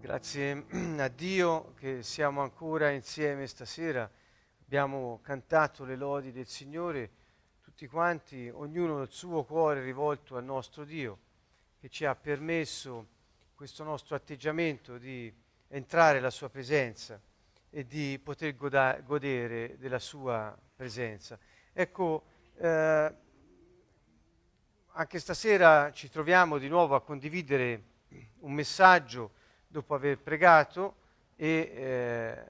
Grazie a Dio che siamo ancora insieme stasera. Abbiamo cantato le lodi del Signore, tutti quanti, ognuno il suo cuore rivolto al nostro Dio, che ci ha permesso questo nostro atteggiamento di entrare alla sua presenza e di poter goda- godere della sua presenza. Ecco, eh, anche stasera ci troviamo di nuovo a condividere un messaggio dopo aver pregato e eh,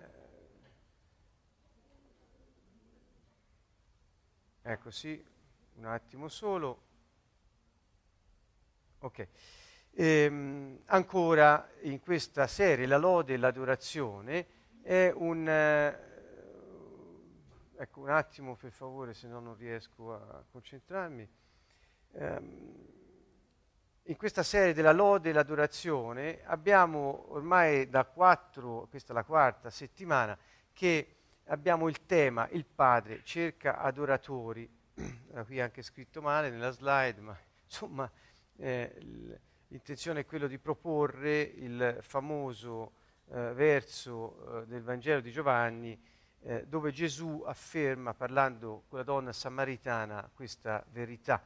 ecco sì, un attimo solo. Ok. Ehm, ancora in questa serie la lode e l'adorazione è un eh, ecco un attimo per favore se no non riesco a concentrarmi. Ehm, in questa serie della lode e l'adorazione abbiamo ormai da quattro, questa è la quarta settimana, che abbiamo il tema il Padre cerca adoratori, qui è anche scritto male nella slide, ma insomma eh, l'intenzione è quella di proporre il famoso eh, verso eh, del Vangelo di Giovanni eh, dove Gesù afferma, parlando con la donna samaritana, questa verità.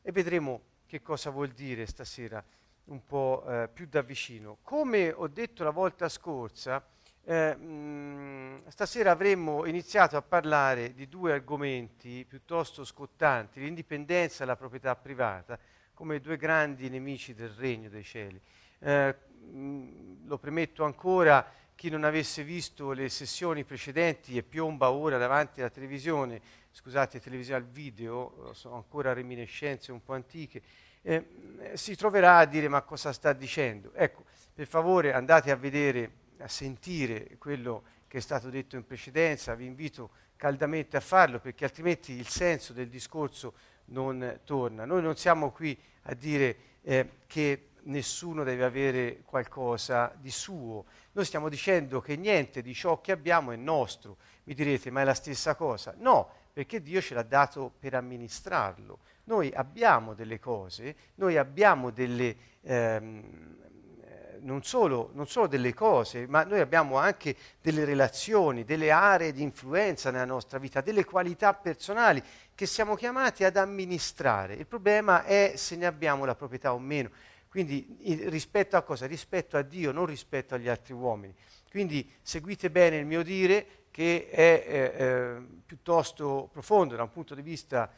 E vedremo che cosa vuol dire stasera un po' eh, più da vicino. Come ho detto la volta scorsa, eh, mh, stasera avremmo iniziato a parlare di due argomenti piuttosto scottanti, l'indipendenza e la proprietà privata, come due grandi nemici del regno dei cieli. Eh, mh, lo premetto ancora, chi non avesse visto le sessioni precedenti e piomba ora davanti alla televisione, scusate, televisione al video, sono ancora reminiscenze un po' antiche, eh, si troverà a dire ma cosa sta dicendo. Ecco, per favore andate a vedere, a sentire quello che è stato detto in precedenza, vi invito caldamente a farlo perché altrimenti il senso del discorso non torna. Noi non siamo qui a dire eh, che nessuno deve avere qualcosa di suo, noi stiamo dicendo che niente di ciò che abbiamo è nostro. Mi direte, ma è la stessa cosa? No, perché Dio ce l'ha dato per amministrarlo. Noi abbiamo delle cose, noi abbiamo delle, ehm, eh, non, solo, non solo delle cose, ma noi abbiamo anche delle relazioni, delle aree di influenza nella nostra vita, delle qualità personali che siamo chiamati ad amministrare. Il problema è se ne abbiamo la proprietà o meno. Quindi rispetto a cosa? Rispetto a Dio, non rispetto agli altri uomini. Quindi seguite bene il mio dire che è eh, eh, piuttosto profondo da un punto di vista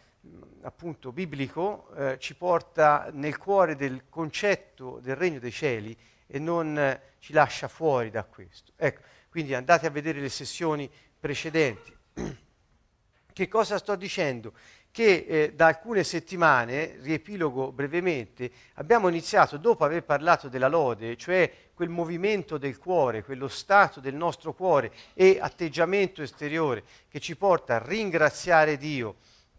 appunto biblico, eh, ci porta nel cuore del concetto del regno dei cieli e non eh, ci lascia fuori da questo. Ecco, quindi andate a vedere le sessioni precedenti. che cosa sto dicendo? che eh, da alcune settimane, riepilogo brevemente, abbiamo iniziato, dopo aver parlato della lode, cioè quel movimento del cuore, quello stato del nostro cuore e atteggiamento esteriore che ci porta a ringraziare Dio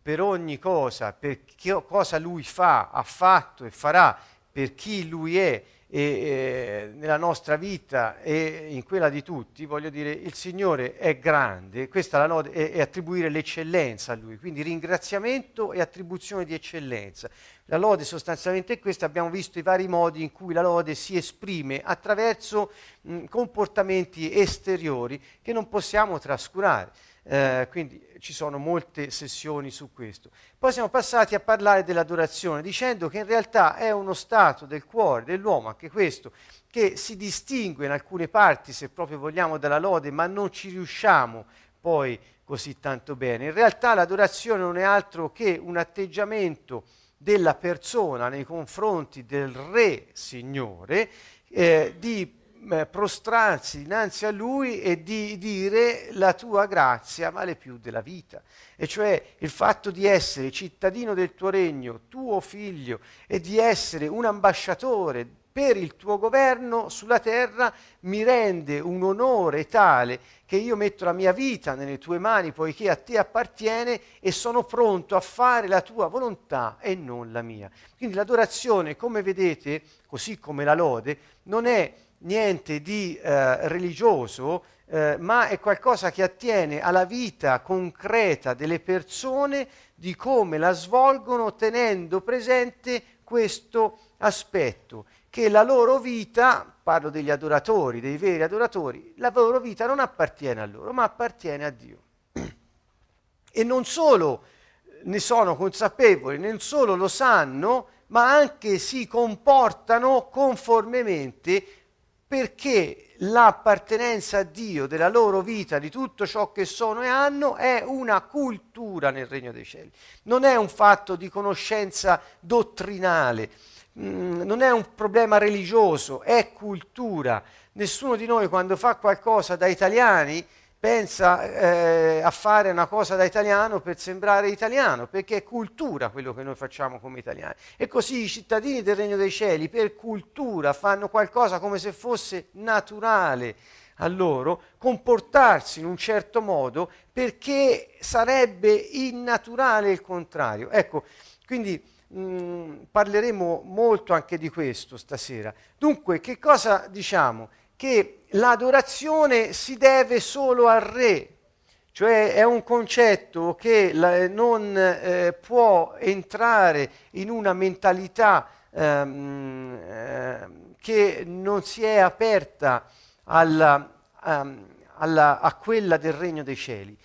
per ogni cosa, per che cosa Lui fa, ha fatto e farà, per chi Lui è, e, e, nella nostra vita e in quella di tutti, voglio dire, il Signore è grande, questa la lode, è, è attribuire l'eccellenza a Lui, quindi ringraziamento e attribuzione di eccellenza. La lode sostanzialmente è questa, abbiamo visto i vari modi in cui la lode si esprime attraverso mh, comportamenti esteriori che non possiamo trascurare. Eh, quindi ci sono molte sessioni su questo. Poi siamo passati a parlare dell'adorazione, dicendo che in realtà è uno stato del cuore dell'uomo, anche questo, che si distingue in alcune parti, se proprio vogliamo, dalla lode, ma non ci riusciamo poi così tanto bene. In realtà l'adorazione non è altro che un atteggiamento della persona nei confronti del Re Signore eh, di prostrarsi dinanzi a lui e di dire la tua grazia vale più della vita. E cioè il fatto di essere cittadino del tuo regno, tuo figlio, e di essere un ambasciatore per il tuo governo sulla terra mi rende un onore tale che io metto la mia vita nelle tue mani poiché a te appartiene e sono pronto a fare la tua volontà e non la mia. Quindi l'adorazione, come vedete, così come la lode, non è niente di eh, religioso, eh, ma è qualcosa che attiene alla vita concreta delle persone, di come la svolgono tenendo presente questo aspetto, che la loro vita, parlo degli adoratori, dei veri adoratori, la loro vita non appartiene a loro, ma appartiene a Dio. E non solo ne sono consapevoli, non solo lo sanno, ma anche si comportano conformemente perché l'appartenenza a Dio della loro vita, di tutto ciò che sono e hanno, è una cultura nel regno dei cieli. Non è un fatto di conoscenza dottrinale, mm, non è un problema religioso, è cultura. Nessuno di noi quando fa qualcosa da italiani pensa eh, a fare una cosa da italiano per sembrare italiano, perché è cultura quello che noi facciamo come italiani. E così i cittadini del Regno dei Cieli per cultura fanno qualcosa come se fosse naturale a loro comportarsi in un certo modo perché sarebbe innaturale il contrario. Ecco, quindi mh, mm, parleremo molto anche di questo stasera. Dunque, che cosa diciamo? Che l'adorazione si deve solo al re, cioè è un concetto che la, non eh, può entrare in una mentalità ehm, eh, che non si è aperta alla, um, alla, a quella del regno dei cieli.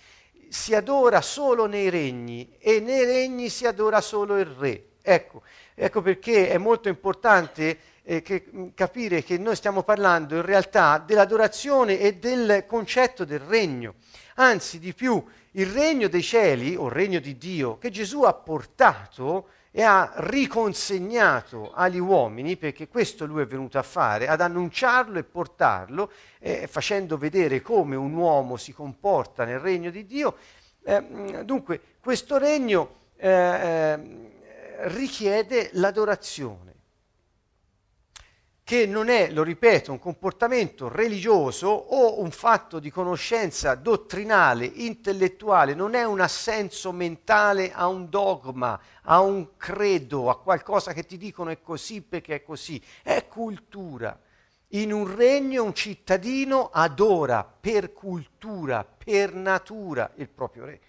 Si adora solo nei regni e nei regni si adora solo il re. Ecco, ecco perché è molto importante eh, che, mm, capire che noi stiamo parlando in realtà dell'adorazione e del concetto del regno. Anzi, di più, il regno dei cieli, o il regno di Dio, che Gesù ha portato e ha riconsegnato agli uomini, perché questo lui è venuto a fare, ad annunciarlo e portarlo, eh, facendo vedere come un uomo si comporta nel regno di Dio. Eh, mm, dunque, questo regno eh, eh richiede l'adorazione che non è, lo ripeto, un comportamento religioso o un fatto di conoscenza dottrinale, intellettuale, non è un assenso mentale a un dogma, a un credo, a qualcosa che ti dicono è così perché è così, è cultura. In un regno un cittadino adora per cultura, per natura il proprio re.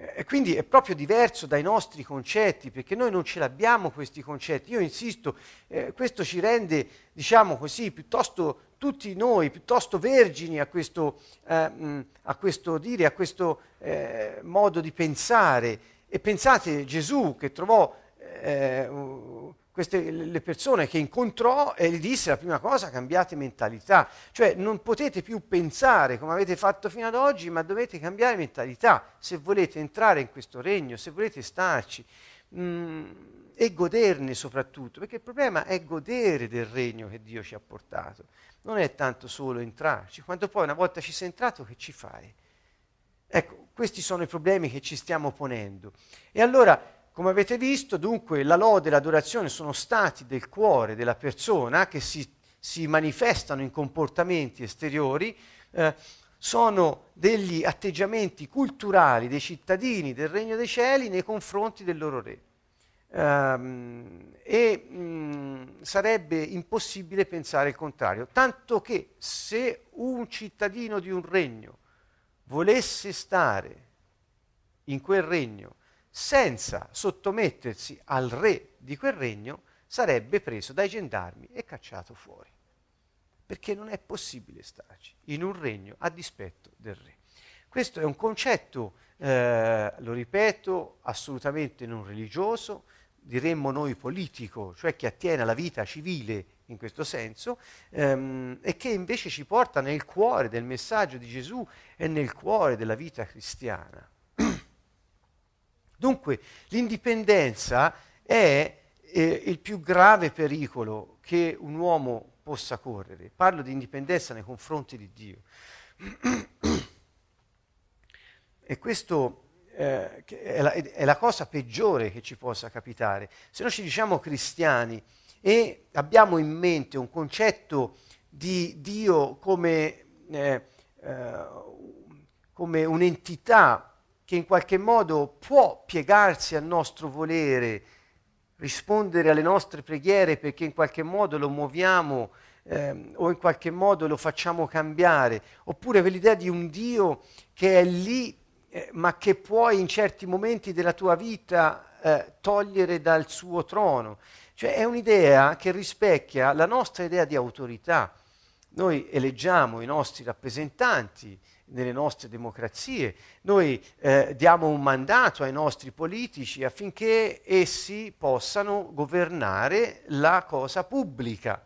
E quindi è proprio diverso dai nostri concetti, perché noi non ce l'abbiamo questi concetti. Io insisto, eh, questo ci rende, diciamo così, piuttosto tutti noi, piuttosto vergini a questo, eh, a questo dire, a questo eh, modo di pensare. E pensate Gesù che trovò eh, queste, le persone che incontrò e gli disse la prima cosa, cambiate mentalità. Cioè non potete più pensare come avete fatto fino ad oggi, ma dovete cambiare mentalità se volete entrare in questo regno, se volete starci. Mm, e goderne soprattutto, perché il problema è godere del regno che Dio ci ha portato, non è tanto solo entrarci, quando poi una volta ci sei entrato che ci fai? Ecco, questi sono i problemi che ci stiamo ponendo. E allora come avete visto, dunque, la lode e l'adorazione sono stati del cuore della persona che si, si manifestano in comportamenti esteriori, eh, sono degli atteggiamenti culturali dei cittadini del Regno dei Cieli nei confronti del loro re. Um, e mh, sarebbe impossibile pensare il contrario, tanto che se un cittadino di un regno volesse stare in quel regno senza sottomettersi al re di quel regno, sarebbe preso dai gendarmi e cacciato fuori. Perché non è possibile starci in un regno a dispetto del re. Questo è un concetto, eh, lo ripeto, assolutamente non religioso, diremmo noi politico, cioè che attiene alla vita civile in questo senso, ehm, e che invece ci porta nel cuore del messaggio di Gesù e nel cuore della vita cristiana. Dunque l'indipendenza è eh, il più grave pericolo che un uomo possa correre. Parlo di indipendenza nei confronti di Dio. e questo eh, è, la, è, la, cosa peggiore che ci possa capitare. Se noi ci diciamo cristiani e abbiamo in mente un concetto di Dio come, eh, eh, come un'entità che in qualche modo può piegarsi al nostro volere, rispondere alle nostre preghiere perché in qualche modo lo muoviamo eh, o in qualche modo lo facciamo cambiare, oppure l'idea di un Dio che è lì eh, ma che puoi in certi momenti della tua vita eh, togliere dal suo trono. Cioè è un'idea che rispecchia la nostra idea di autorità. Noi eleggiamo i nostri rappresentanti nelle nostre democrazie, noi eh, diamo un mandato ai nostri politici affinché essi possano governare la cosa pubblica.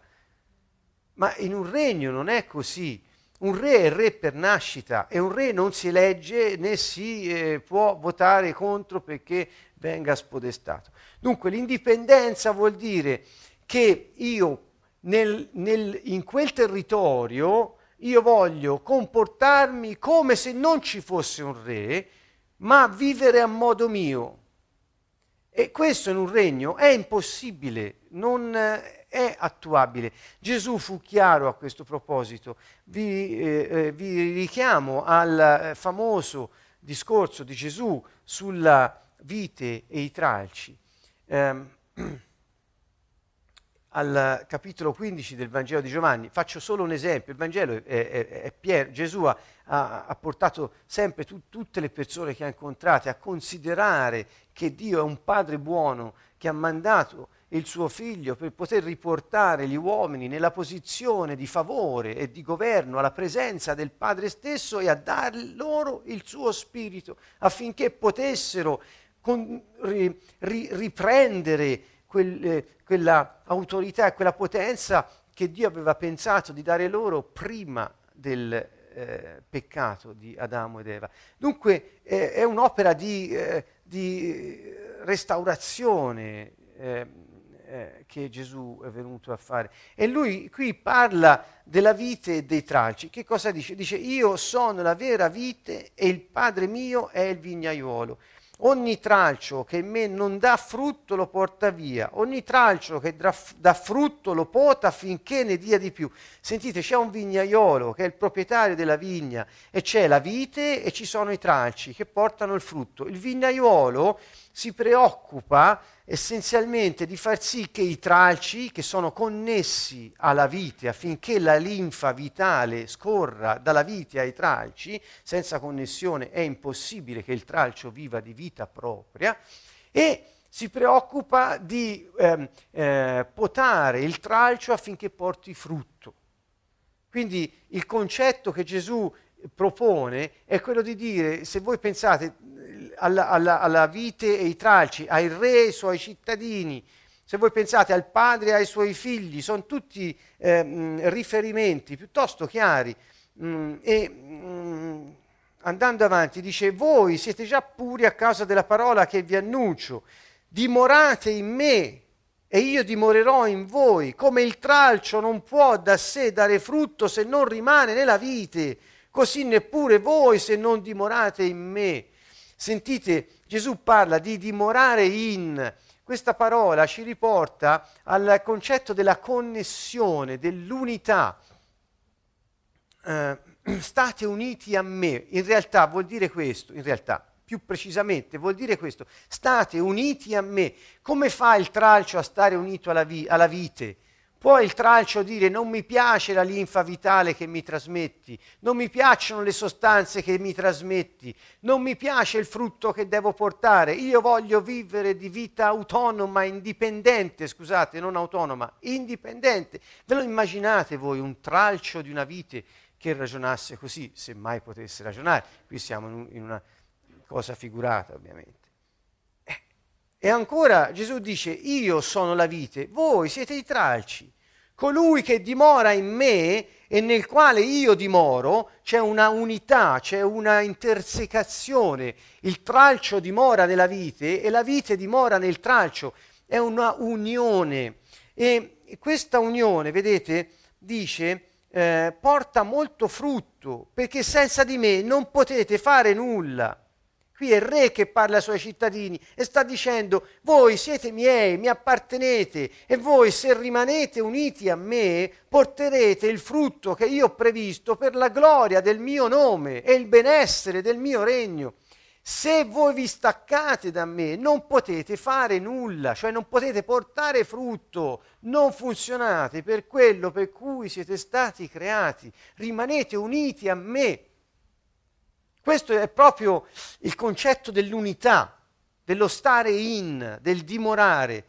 Ma in un regno non è così. Un re è re per nascita e un re non si elegge né si eh, può votare contro perché venga spodestato. Dunque l'indipendenza vuol dire che io nel, nel, in quel territorio io voglio comportarmi come se non ci fosse un re, ma vivere a modo mio. E questo in un regno è impossibile, non è attuabile. Gesù fu chiaro a questo proposito. Vi, eh, eh vi richiamo al eh, famoso discorso di Gesù sulla vite e i tralci. Eh, al capitolo 15 del Vangelo di Giovanni. Faccio solo un esempio, il Vangelo è, è, è pieno, Gesù ha, ha, portato sempre tu, tutte le persone che ha incontrate a considerare che Dio è un Padre buono che ha mandato il suo figlio per poter riportare gli uomini nella posizione di favore e di governo alla presenza del Padre stesso e a dar loro il suo spirito affinché potessero con, ri, riprendere quel, eh, quella autorità e quella potenza che Dio aveva pensato di dare loro prima del eh, peccato di Adamo ed Eva. Dunque eh, è un'opera di, eh, di restaurazione eh, eh, che Gesù è venuto a fare. E lui qui parla della vite e dei tralci. Che cosa dice? Dice io sono la vera vite e il Padre mio è il vignaiuolo. Ogni tralcio che in me non dà frutto lo porta via, ogni tralcio che dà frutto lo pota affinché ne dia di più. Sentite, c'è un vignaiolo che è il proprietario della vigna e c'è la vite e ci sono i tralci che portano il frutto. Il vignaiolo si preoccupa essenzialmente di far sì che i tralci che sono connessi alla vite affinché la linfa vitale scorra dalla vite ai tralci, senza connessione è impossibile che il tralcio viva di vita propria, e si preoccupa di eh, eh, potare il tralcio affinché porti frutto. Quindi il concetto che Gesù propone è quello di dire, se voi pensate, alla, alla, alla vite e ai tralci, ai re e ai suoi cittadini, se voi pensate al padre e ai suoi figli, sono tutti eh, riferimenti piuttosto chiari. Mm, e mm, andando avanti dice, voi siete già puri a causa della parola che vi annuncio, dimorate in me e io dimorerò in voi, come il tralcio non può da sé dare frutto se non rimane nella vite, così neppure voi se non dimorate in me. Sentite, Gesù parla di dimorare in. Questa parola ci riporta al concetto della connessione, dell'unità. Eh, state uniti a me. In realtà vuol dire questo, in realtà, più precisamente vuol dire questo. State uniti a me. Come fa il tralcio a stare unito alla, vi- alla vite? Può il tralcio dire non mi piace la linfa vitale che mi trasmetti, non mi piacciono le sostanze che mi trasmetti, non mi piace il frutto che devo portare, io voglio vivere di vita autonoma, indipendente, scusate, non autonoma, indipendente. Ve lo immaginate voi un tralcio di una vite che ragionasse così, se mai potesse ragionare? Qui siamo in una cosa figurata ovviamente. E ancora Gesù dice, io sono la vite, voi siete i tralci. Colui che dimora in me e nel quale io dimoro, c'è una unità, c'è una intersecazione. Il tralcio dimora nella vite e la vite dimora nel tralcio. È una unione. E questa unione, vedete, dice, eh, porta molto frutto, perché senza di me non potete fare nulla. Qui è il re che parla ai suoi cittadini e sta dicendo, voi siete miei, mi appartenete e voi se rimanete uniti a me porterete il frutto che io ho previsto per la gloria del mio nome e il benessere del mio regno. Se voi vi staccate da me non potete fare nulla, cioè non potete portare frutto, non funzionate per quello per cui siete stati creati, rimanete uniti a me questo è proprio il concetto dell'unità, dello stare in, del dimorare.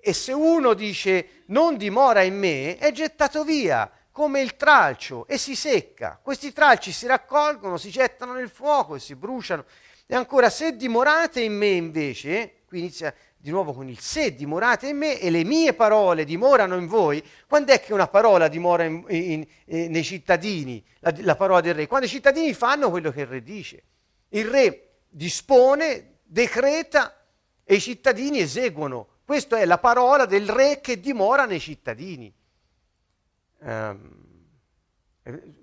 e se uno dice non dimora in me, è gettato via come il tralcio e si secca. Questi tralci si raccolgono, si gettano nel fuoco e si bruciano. E ancora, se dimorate in me invece, qui inizia di nuovo con il se dimorate in me e le mie parole dimorano in voi, quando è che una parola dimora in, in, in, nei cittadini, la, la parola del re? Quando i cittadini fanno quello che il re dice. Il re dispone, decreta e i cittadini eseguono. Questa è la parola del re che dimora nei cittadini. Um,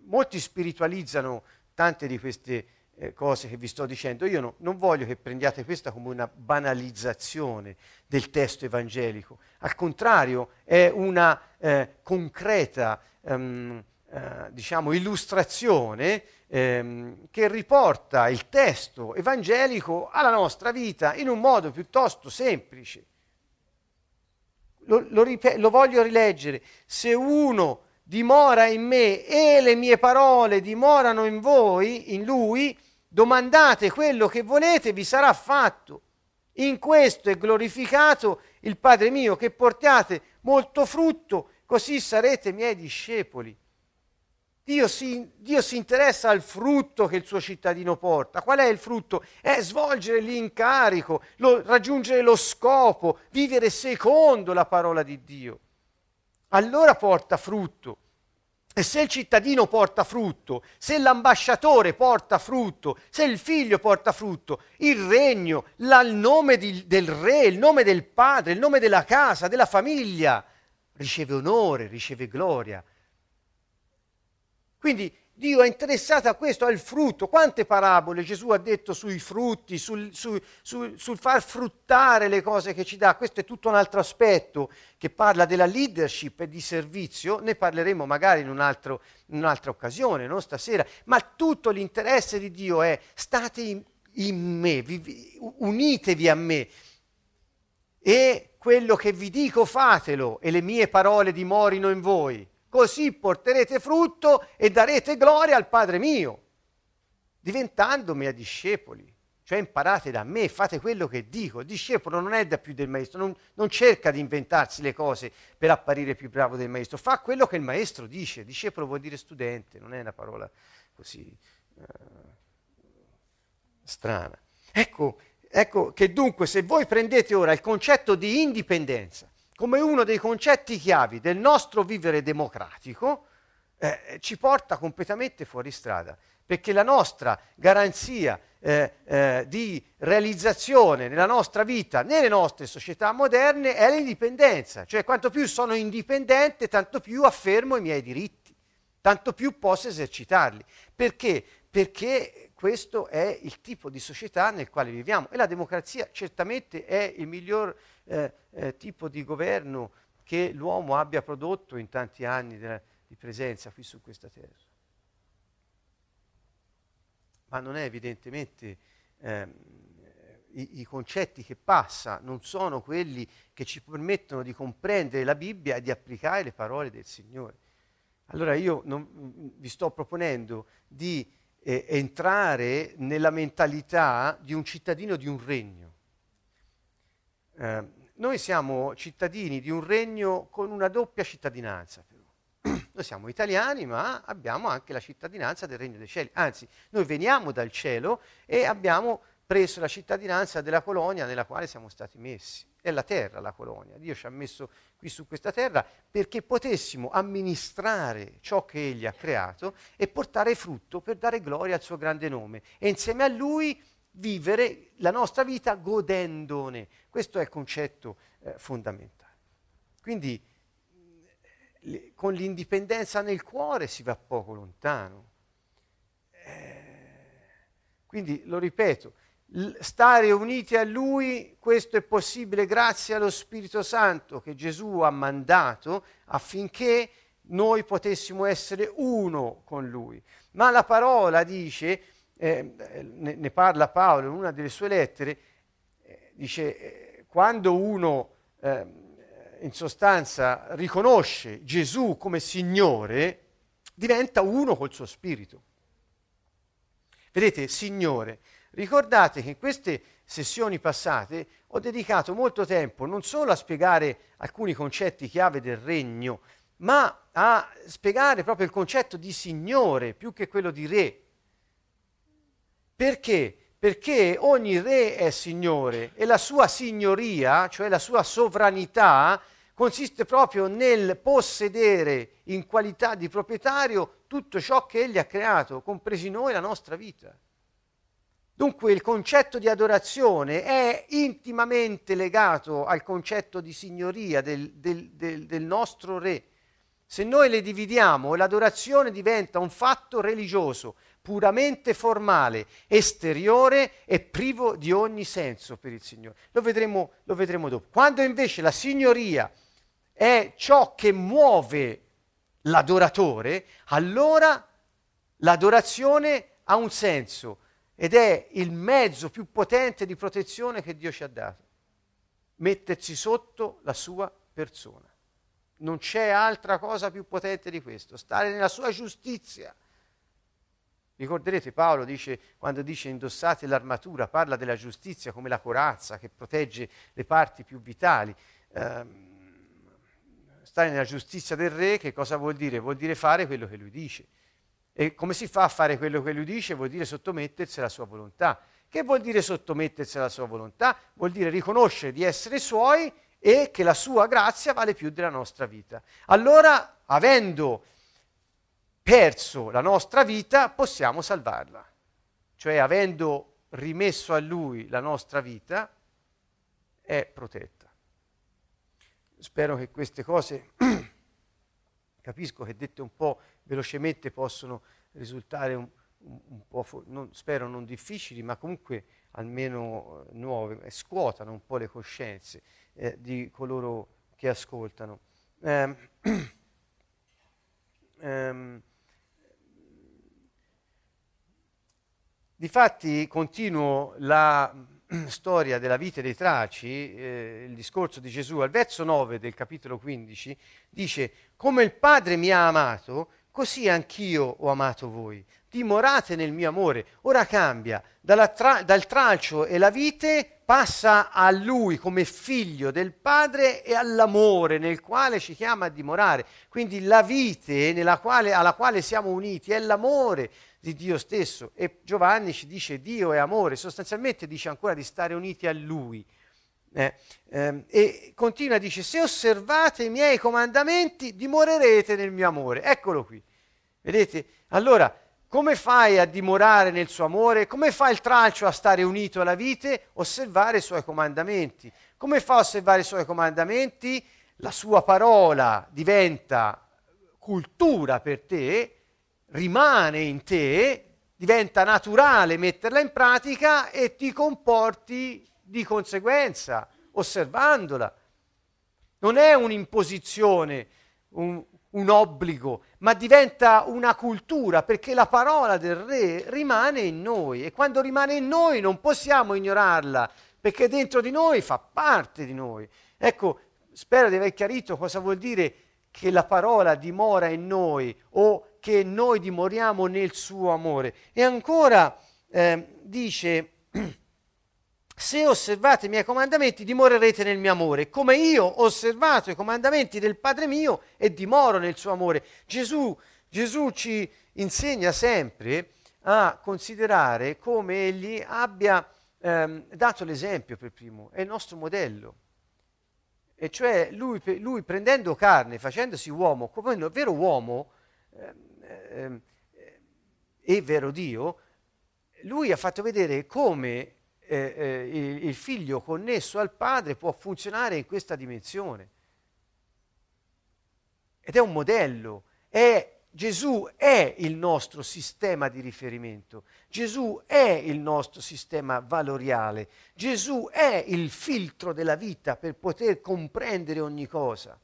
molti spiritualizzano tante di queste eh, cose che vi sto dicendo. Io no, non voglio che prendiate questa come una banalizzazione del testo evangelico, al contrario è una eh, concreta um, eh, diciamo, illustrazione ehm, che riporta il testo evangelico alla nostra vita in un modo piuttosto semplice. Lo, lo, ripet- lo voglio rileggere. Se uno dimora in me e le mie parole dimorano in voi, in lui, domandate quello che volete, vi sarà fatto. In questo è glorificato il Padre mio, che portiate molto frutto, così sarete miei discepoli. Dio si, Dio si, interessa al frutto che il suo cittadino porta. Qual è il frutto? È svolgere l'incarico, lo, raggiungere lo scopo, vivere secondo la parola di Dio. Allora porta frutto. E se il cittadino porta frutto, se l'ambasciatore porta frutto, se il figlio porta frutto, il regno, la, il nome di, del re, il nome del padre, il nome della casa, della famiglia, riceve onore, riceve gloria. Quindi Dio è interessato a questo, al frutto. Quante parabole Gesù ha detto sui frutti, sul, su, su, sul, far fruttare le cose che ci dà. Questo è tutto un altro aspetto che parla della leadership e di servizio. Ne parleremo magari in, un altro, in un'altra occasione, non stasera. Ma tutto l'interesse di Dio è state in, in me, vi, unitevi a me. E quello che vi dico fatelo e le mie parole dimorino in voi così porterete frutto e darete gloria al Padre mio, diventando miei discepoli. Cioè imparate da me, fate quello che dico. Il discepolo non è da più del maestro, non, non, cerca di inventarsi le cose per apparire più bravo del maestro, fa quello che il maestro dice. Discepolo vuol dire studente, non è una parola così uh, strana. Ecco, ecco che dunque se voi prendete ora il concetto di indipendenza, come uno dei concetti chiavi del nostro vivere democratico, eh, ci porta completamente fuori strada, perché la nostra garanzia eh, eh, di realizzazione nella nostra vita, nelle nostre società moderne, è l'indipendenza, cioè quanto più sono indipendente, tanto più affermo i miei diritti, tanto più posso esercitarli. Perché? Perché questo è il tipo di società nel quale viviamo e la democrazia certamente è il miglior eh, eh, tipo di governo che l'uomo abbia prodotto in tanti anni de- di presenza qui su questa terra. Ma non è evidentemente ehm, i, i, concetti che passa, non sono quelli che ci permettono di comprendere la Bibbia e di applicare le parole del Signore. Allora io non, vi sto proponendo di eh, entrare nella mentalità di un cittadino di un regno eh, noi siamo cittadini di un regno con una doppia cittadinanza. Noi siamo italiani, ma abbiamo anche la cittadinanza del regno dei cieli. Anzi, noi veniamo dal cielo e abbiamo preso la cittadinanza della colonia nella quale siamo stati messi. È la terra la colonia. Dio ci ha messo qui su questa terra perché potessimo amministrare ciò che Egli ha creato e portare frutto per dare gloria al suo grande nome. E insieme a Lui vivere la nostra vita godendone. Questo è il concetto eh, fondamentale. Quindi le, con l'indipendenza nel cuore si va poco lontano. Eh, quindi lo ripeto, stare uniti a Lui, questo è possibile grazie allo Spirito Santo che Gesù ha mandato affinché noi potessimo essere uno con Lui. Ma la parola dice eh, ne, ne, parla Paolo in una delle sue lettere, eh, dice eh, quando uno ehm, in sostanza riconosce Gesù come Signore, diventa uno col suo spirito. Vedete, Signore, ricordate che in queste sessioni passate ho dedicato molto tempo non solo a spiegare alcuni concetti chiave del regno, ma a spiegare proprio il concetto di Signore più che quello di Re. Perché? Perché ogni re è Signore e la sua signoria, cioè la sua sovranità, consiste proprio nel possedere in qualità di proprietario tutto ciò che Egli ha creato, compresi noi la nostra vita. Dunque il concetto di adorazione è intimamente legato al concetto di signoria del, del, del, del nostro Re. Se noi le dividiamo, l'adorazione diventa un fatto religioso, puramente formale, esteriore e privo di ogni senso per il Signore. Lo vedremo, lo vedremo dopo. Quando invece la signoria è ciò che muove l'adoratore, allora l'adorazione ha un senso ed è il mezzo più potente di protezione che Dio ci ha dato. Mettersi sotto la sua persona. Non c'è altra cosa più potente di questo, stare nella sua giustizia. Ricorderete Paolo dice, quando dice indossate l'armatura, parla della giustizia come la corazza che protegge le parti più vitali. Eh, stare nella giustizia del re, che cosa vuol dire? Vuol dire fare quello che lui dice. E come si fa a fare quello che lui dice? Vuol dire sottomettersi alla sua volontà. Che vuol dire sottomettersi alla sua volontà? Vuol dire riconoscere di essere suoi e che la sua grazia vale più della nostra vita. Allora, avendo perso la nostra vita, possiamo salvarla. Cioè, avendo rimesso a lui la nostra vita, è protetta. Spero che queste cose, capisco che dette un po' velocemente, possono risultare un, un, un po', non, spero non difficili, ma comunque almeno eh, nuove, e scuotano un po' le coscienze eh, di coloro che ascoltano. Um, um, Difatti continuo la storia della vita dei traci, eh, il discorso di Gesù al verso 9 del capitolo 15, dice, come il Padre mi ha amato, così anch'io ho amato voi dimorate nel mio amore. Ora cambia, tra- dal tralcio e la vite passa a lui come figlio del Padre e all'amore nel quale ci chiama a dimorare. Quindi la vite quale, alla quale siamo uniti è l'amore di Dio stesso. E Giovanni ci dice Dio è amore, sostanzialmente dice ancora di stare uniti a lui. Eh, ehm, e continua, dice, se osservate i miei comandamenti dimorerete nel mio amore. Eccolo qui. Vedete? Allora, come fai a dimorare nel suo amore? Come fa il tralcio a stare unito alla vite? Osservare i suoi comandamenti. Come fa a osservare i suoi comandamenti? La sua parola diventa cultura per te, rimane in te, diventa naturale metterla in pratica e ti comporti di conseguenza, osservandola. Non è un'imposizione, un, un obbligo, ma diventa una cultura perché la parola del re rimane in noi e quando rimane in noi non possiamo ignorarla perché dentro di noi fa parte di noi. Ecco, spero di aver chiarito cosa vuol dire che la parola dimora in noi o che noi dimoriamo nel suo amore. E ancora eh, dice se osservate i miei comandamenti dimorerete nel mio amore, come io ho osservato i comandamenti del Padre mio e dimoro nel suo amore. Gesù, Gesù ci insegna sempre a considerare come egli abbia ehm, dato l'esempio per primo, è il nostro modello. E cioè lui, lui prendendo carne, facendosi uomo, come un vero uomo ehm, ehm, e vero Dio, lui ha fatto vedere come eh, eh, il, il figlio connesso al padre può funzionare in questa dimensione. Ed è un modello, è Gesù è il nostro sistema di riferimento, Gesù è il nostro sistema valoriale, Gesù è il filtro della vita per poter comprendere ogni cosa.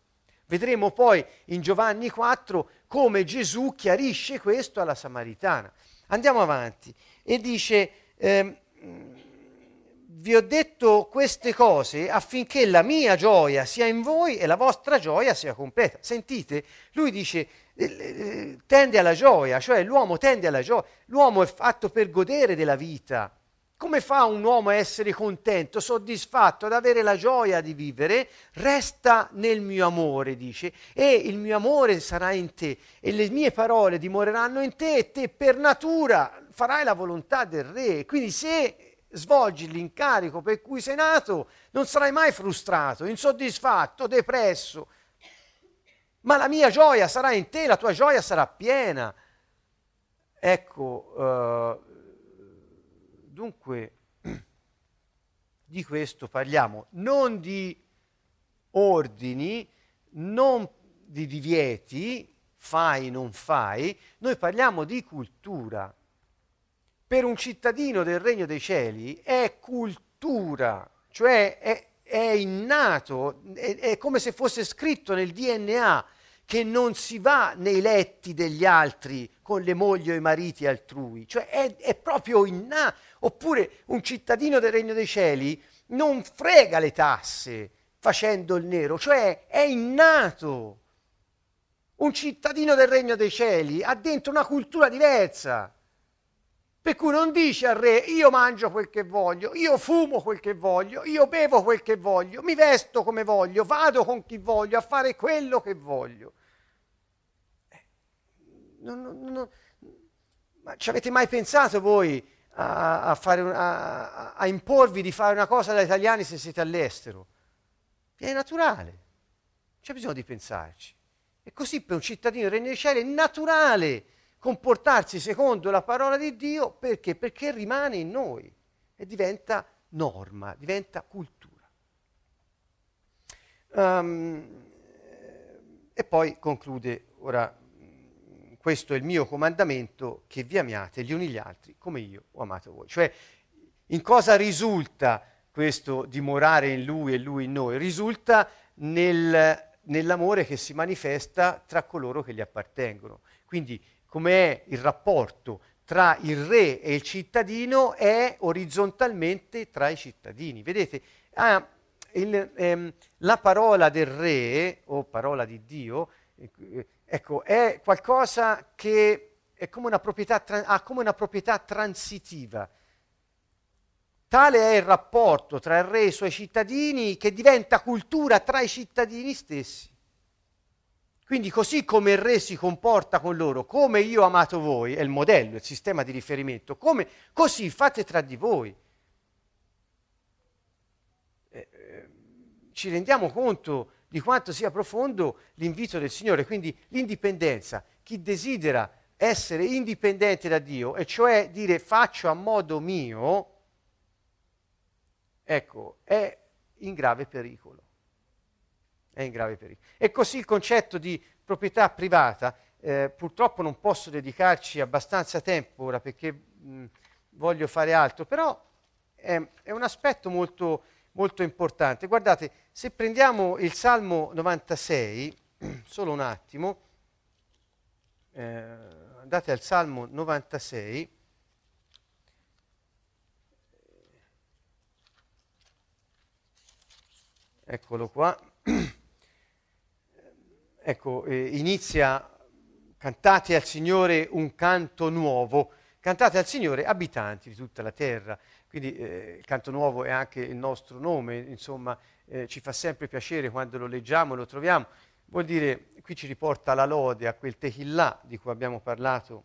Vedremo poi in Giovanni 4 come Gesù chiarisce questo alla Samaritana. Andiamo avanti e dice, eh, vi ho detto queste cose affinché la mia gioia sia in voi e la vostra gioia sia completa. Sentite, lui dice eh, eh, tende alla gioia, cioè l'uomo tende alla gioia, l'uomo è fatto per godere della vita, come fa un uomo a essere contento, soddisfatto, ad avere la gioia di vivere? Resta nel mio amore, dice, e il mio amore sarà in te, e le mie parole dimoreranno in te, e te per natura farai la volontà del re. Quindi se svolgi l'incarico per cui sei nato, non sarai mai frustrato, insoddisfatto, depresso, ma la mia gioia sarà in te, la tua gioia sarà piena. Ecco, uh, Dunque, di questo parliamo, non di ordini, non di divieti, fai, non fai, noi parliamo di cultura. Per un cittadino del Regno dei Cieli è cultura, cioè è, è innato, è, è come se fosse scritto nel DNA che non si va nei letti degli altri con le mogli o i mariti altrui, cioè è, è proprio innato. Oppure un cittadino del Regno dei Cieli non frega le tasse facendo il nero, cioè è innato. Un cittadino del Regno dei Cieli ha dentro una cultura diversa. Per cui non dice al re io mangio quel che voglio, io fumo quel che voglio, io bevo quel che voglio, mi vesto come voglio, vado con chi voglio a fare quello che voglio non, non, non, ma ci avete mai pensato voi a, a, un, a, a, imporvi di fare una cosa da italiani se siete all'estero? È naturale, non c'è bisogno di pensarci. E così per un cittadino del Regno dei Cieli è naturale comportarsi secondo la parola di Dio perché? Perché rimane in noi e diventa norma, diventa cultura. Um, e poi conclude ora questo è il mio comandamento, che vi amiate gli uni gli altri come io ho amato voi. Cioè, in cosa risulta questo dimorare in lui e lui in noi? Risulta nel, nell'amore che si manifesta tra coloro che gli appartengono. Quindi, com'è il rapporto tra il re e il cittadino è orizzontalmente tra i cittadini. Vedete, ah, il, ehm, la parola del re o parola di Dio eh, Ecco, è qualcosa che è come proprietà, ha come una proprietà transitiva. Tale è il rapporto tra il re e i suoi cittadini che diventa cultura tra i cittadini stessi. Quindi così come il re si comporta con loro, come io ho amato voi, è il modello, il sistema di riferimento, come, così fate tra di voi. Eh, eh, ci rendiamo conto di quanto sia profondo l'invito del Signore, quindi l'indipendenza. Chi desidera essere indipendente da Dio, e cioè dire faccio a modo mio, ecco, è in grave pericolo. È in grave pericolo. E così il concetto di proprietà privata, eh, purtroppo non posso dedicarci abbastanza tempo ora perché mh, voglio fare altro, però è, è un aspetto molto molto importante. Guardate, se prendiamo il Salmo 96, solo un attimo, eh, andate al Salmo 96, eccolo qua, ecco, eh, inizia cantate al Signore un canto nuovo, cantate al Signore abitanti di tutta la terra. Quindi eh, il canto nuovo è anche il nostro nome, insomma eh, ci fa sempre piacere quando lo leggiamo e lo troviamo. Vuol dire, qui ci riporta la lode a quel Tehillah di cui abbiamo parlato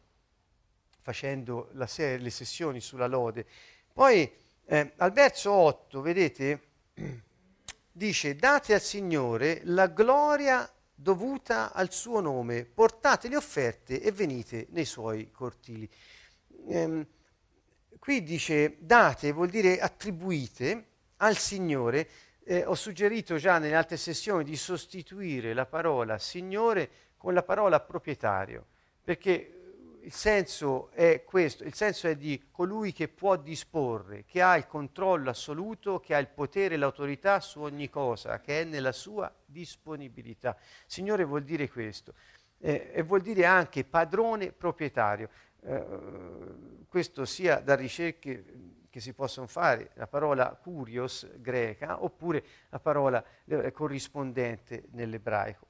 facendo se- le sessioni sulla lode. Poi eh, al verso 8, vedete, dice, date al Signore la gloria dovuta al suo nome, portate le offerte e venite nei suoi cortili. Ehm, Qui dice date, vuol dire attribuite al Signore. Eh, ho suggerito già nelle altre sessioni di sostituire la parola Signore con la parola proprietario, perché il senso è questo, il senso è di colui che può disporre, che ha il controllo assoluto, che ha il potere e l'autorità su ogni cosa, che è nella sua disponibilità. Signore vuol dire questo. Eh, e vuol dire anche padrone proprietario. Eh, questo sia da ricerche che si possono fare, la parola curios greca oppure la parola eh, corrispondente nell'ebraico.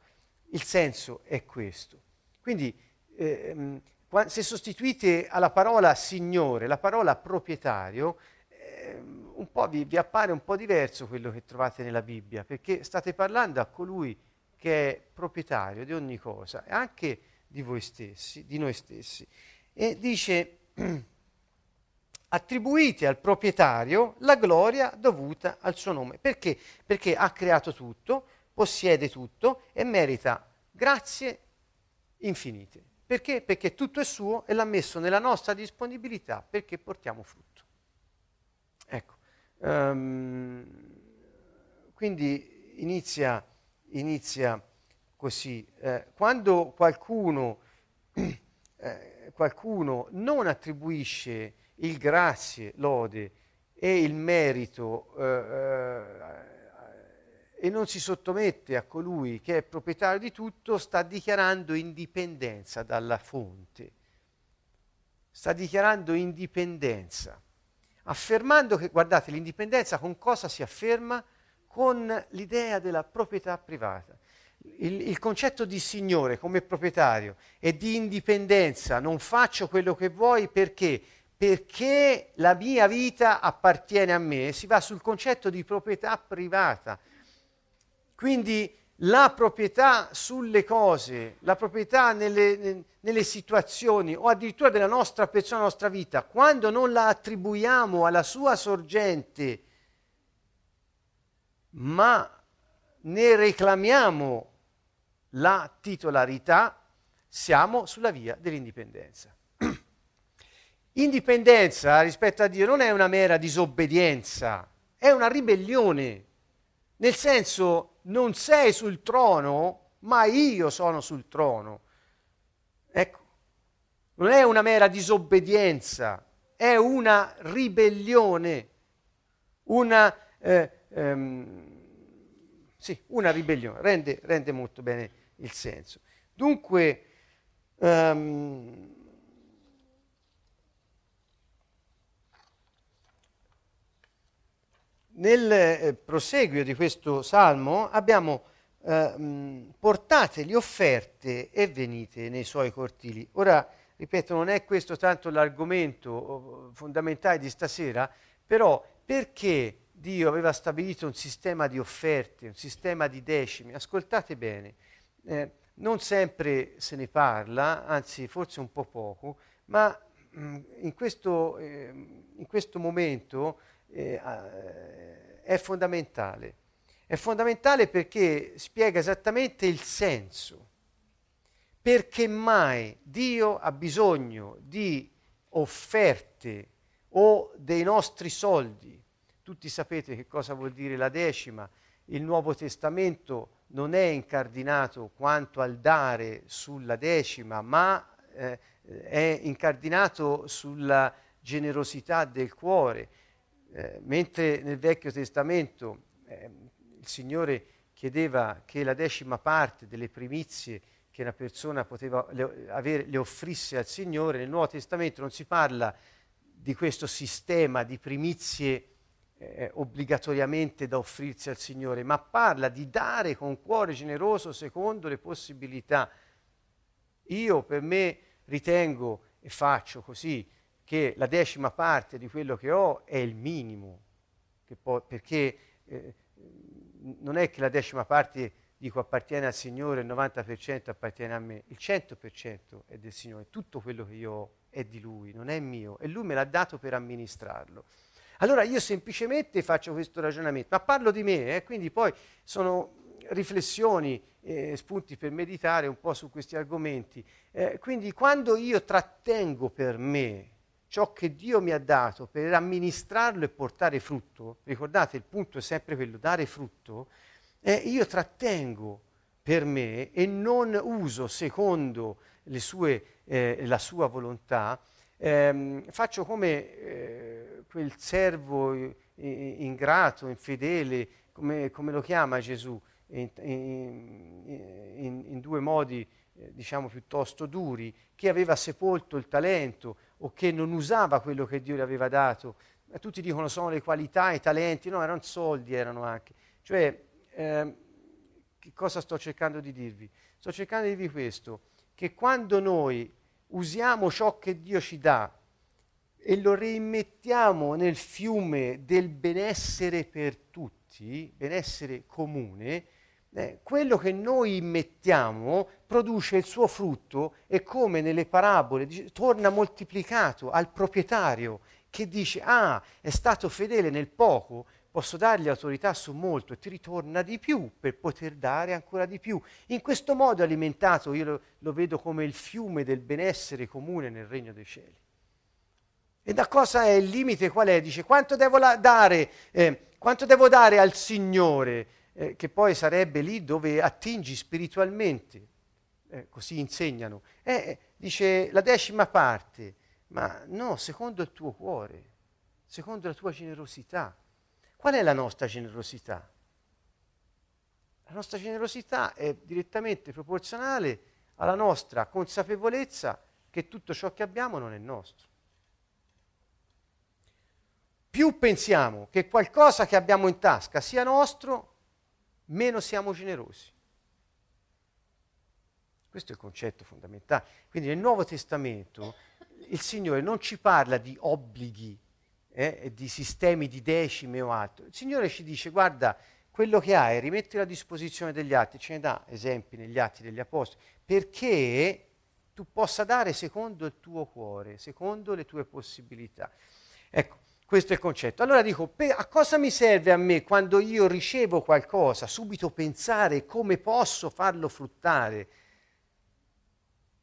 Il senso è questo. Quindi ehm, se sostituite alla parola signore la parola proprietario, eh, un po' vi, vi appare un po' diverso quello che trovate nella Bibbia, perché state parlando a colui che è proprietario di ogni cosa, anche di voi stessi, di noi stessi. E dice, attribuite al proprietario la gloria dovuta al suo nome. Perché? Perché ha creato tutto, possiede tutto e merita grazie infinite. Perché? Perché tutto è suo e l'ha messo nella nostra disponibilità perché portiamo frutto. Ecco, um, quindi inizia, inizia così. Eh, quando qualcuno, eh, qualcuno non attribuisce il grazie, lode e il merito eh, eh e non si sottomette a colui che è proprietario di tutto, sta dichiarando indipendenza dalla fonte. Sta dichiarando indipendenza, affermando che, guardate, l'indipendenza con cosa si afferma? Con l'idea della proprietà privata. Il, il, concetto di signore come proprietario e di indipendenza, non faccio quello che vuoi perché? Perché la mia vita appartiene a me, si va sul concetto di proprietà privata quindi la proprietà sulle cose, la proprietà nelle, nelle, situazioni o addirittura della nostra persona, della nostra vita, quando non la attribuiamo alla sua sorgente, ma ne reclamiamo la titolarità, siamo sulla via dell'indipendenza. Indipendenza rispetto a Dio non è una mera disobbedienza, è una ribellione. Nel senso, non sei sul trono, ma io sono sul trono. Ecco, non è una mera disobbedienza, è una ribellione, una, eh, ehm, sì, una ribellione, rende, rende, molto bene il senso. Dunque, um, nel eh, proseguio di questo salmo abbiamo eh, portate le offerte e venite nei suoi cortili. Ora, ripeto, non è questo tanto l'argomento oh, fondamentale di stasera, però perché Dio aveva stabilito un sistema di offerte, un sistema di decimi? Ascoltate bene, eh, non sempre se ne parla, anzi forse un po' poco, ma mh, in, questo, eh, in questo momento eh, è fondamentale. È fondamentale perché spiega esattamente il senso. Perché mai Dio ha bisogno di offerte o dei nostri soldi? Tutti sapete che cosa vuol dire la decima. Il Nuovo Testamento non è incardinato quanto al dare sulla decima, ma eh, è incardinato sulla generosità del cuore. Eh, mentre nel Vecchio Testamento eh, il Signore chiedeva che la decima parte delle primizie che una persona poteva le, avere le offrisse al Signore, nel Nuovo Testamento non si parla di questo sistema di primizie eh, obbligatoriamente da offrirsi al Signore, ma parla di dare con cuore generoso secondo le possibilità. Io per me ritengo e faccio così, che la decima parte di quello che ho è il minimo, può, perché eh, non è che la decima parte dico appartiene al Signore, il 90% appartiene a me, il 100% è del Signore, tutto quello che io ho è di Lui, non è mio e Lui me l'ha dato per amministrarlo. Allora io semplicemente faccio questo ragionamento, ma parlo di me, eh, quindi poi sono riflessioni, eh, spunti per meditare un po' su questi argomenti. Eh, quindi quando io trattengo per me ciò che Dio mi ha dato per amministrarlo e portare frutto, ricordate il punto è sempre quello, dare frutto, eh, io trattengo per me e non uso secondo sue, eh, la sua volontà, ehm, faccio come eh, quel servo ingrato, infedele, come, come, lo chiama Gesù, in, in, in, due modi eh, diciamo piuttosto duri, che aveva sepolto il talento, o che non usava quello che Dio gli aveva dato. Tutti dicono sono le qualità, i talenti, no, erano soldi, erano anche. Cioè, eh, che cosa sto cercando di dirvi? Sto cercando di dirvi questo, che quando noi usiamo ciò che Dio ci dà e lo reimmettiamo nel fiume del benessere per tutti, benessere comune, eh, quello che noi immettiamo produce il suo frutto e come nelle parabole dice, torna moltiplicato al proprietario che dice ah è stato fedele nel poco, posso dargli autorità su molto e ti ritorna di più per poter dare ancora di più. In questo modo alimentato io lo, lo vedo come il fiume del benessere comune nel regno dei cieli. E da cosa è il limite? Qual è? Dice quanto devo dare, eh, quanto devo dare al Signore? eh, che poi sarebbe lì dove attingi spiritualmente, eh, così insegnano. Eh, dice la decima parte, ma no, secondo il tuo cuore, secondo la tua generosità. Qual è la nostra generosità? La nostra generosità è direttamente proporzionale alla nostra consapevolezza che tutto ciò che abbiamo non è nostro. Più pensiamo che qualcosa che abbiamo in tasca sia nostro, meno siamo generosi. Questo è il concetto fondamentale. Quindi nel Nuovo Testamento il Signore non ci parla di obblighi, eh, di sistemi di decime o altro. Il Signore ci dice guarda, quello che hai rimettilo a disposizione degli altri, ce ne dà esempi negli atti degli Apostoli, perché tu possa dare secondo il tuo cuore, secondo le tue possibilità. Ecco, questo è il concetto. Allora dico, a cosa mi serve a me quando io ricevo qualcosa? Subito pensare come posso farlo fruttare.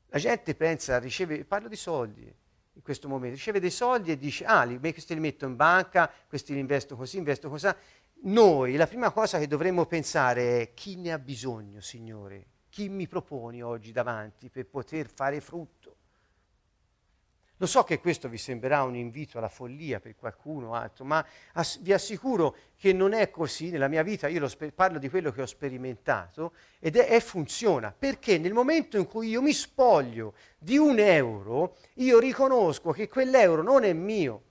La gente pensa, riceve, parlo di soldi in questo momento, riceve dei soldi e dice, ah, li, questi li metto in banca, questi li investo così, investo così. Noi, la prima cosa che dovremmo pensare è chi ne ha bisogno, Signore? Chi mi proponi oggi davanti per poter fare frutto? Lo so che questo vi sembrerà un invito alla follia per qualcuno altro, ma ass- vi assicuro che non è così nella mia vita, io sper- parlo di quello che ho sperimentato ed è, è funziona, perché nel momento in cui io mi spoglio di un euro, io riconosco che quell'euro non è mio.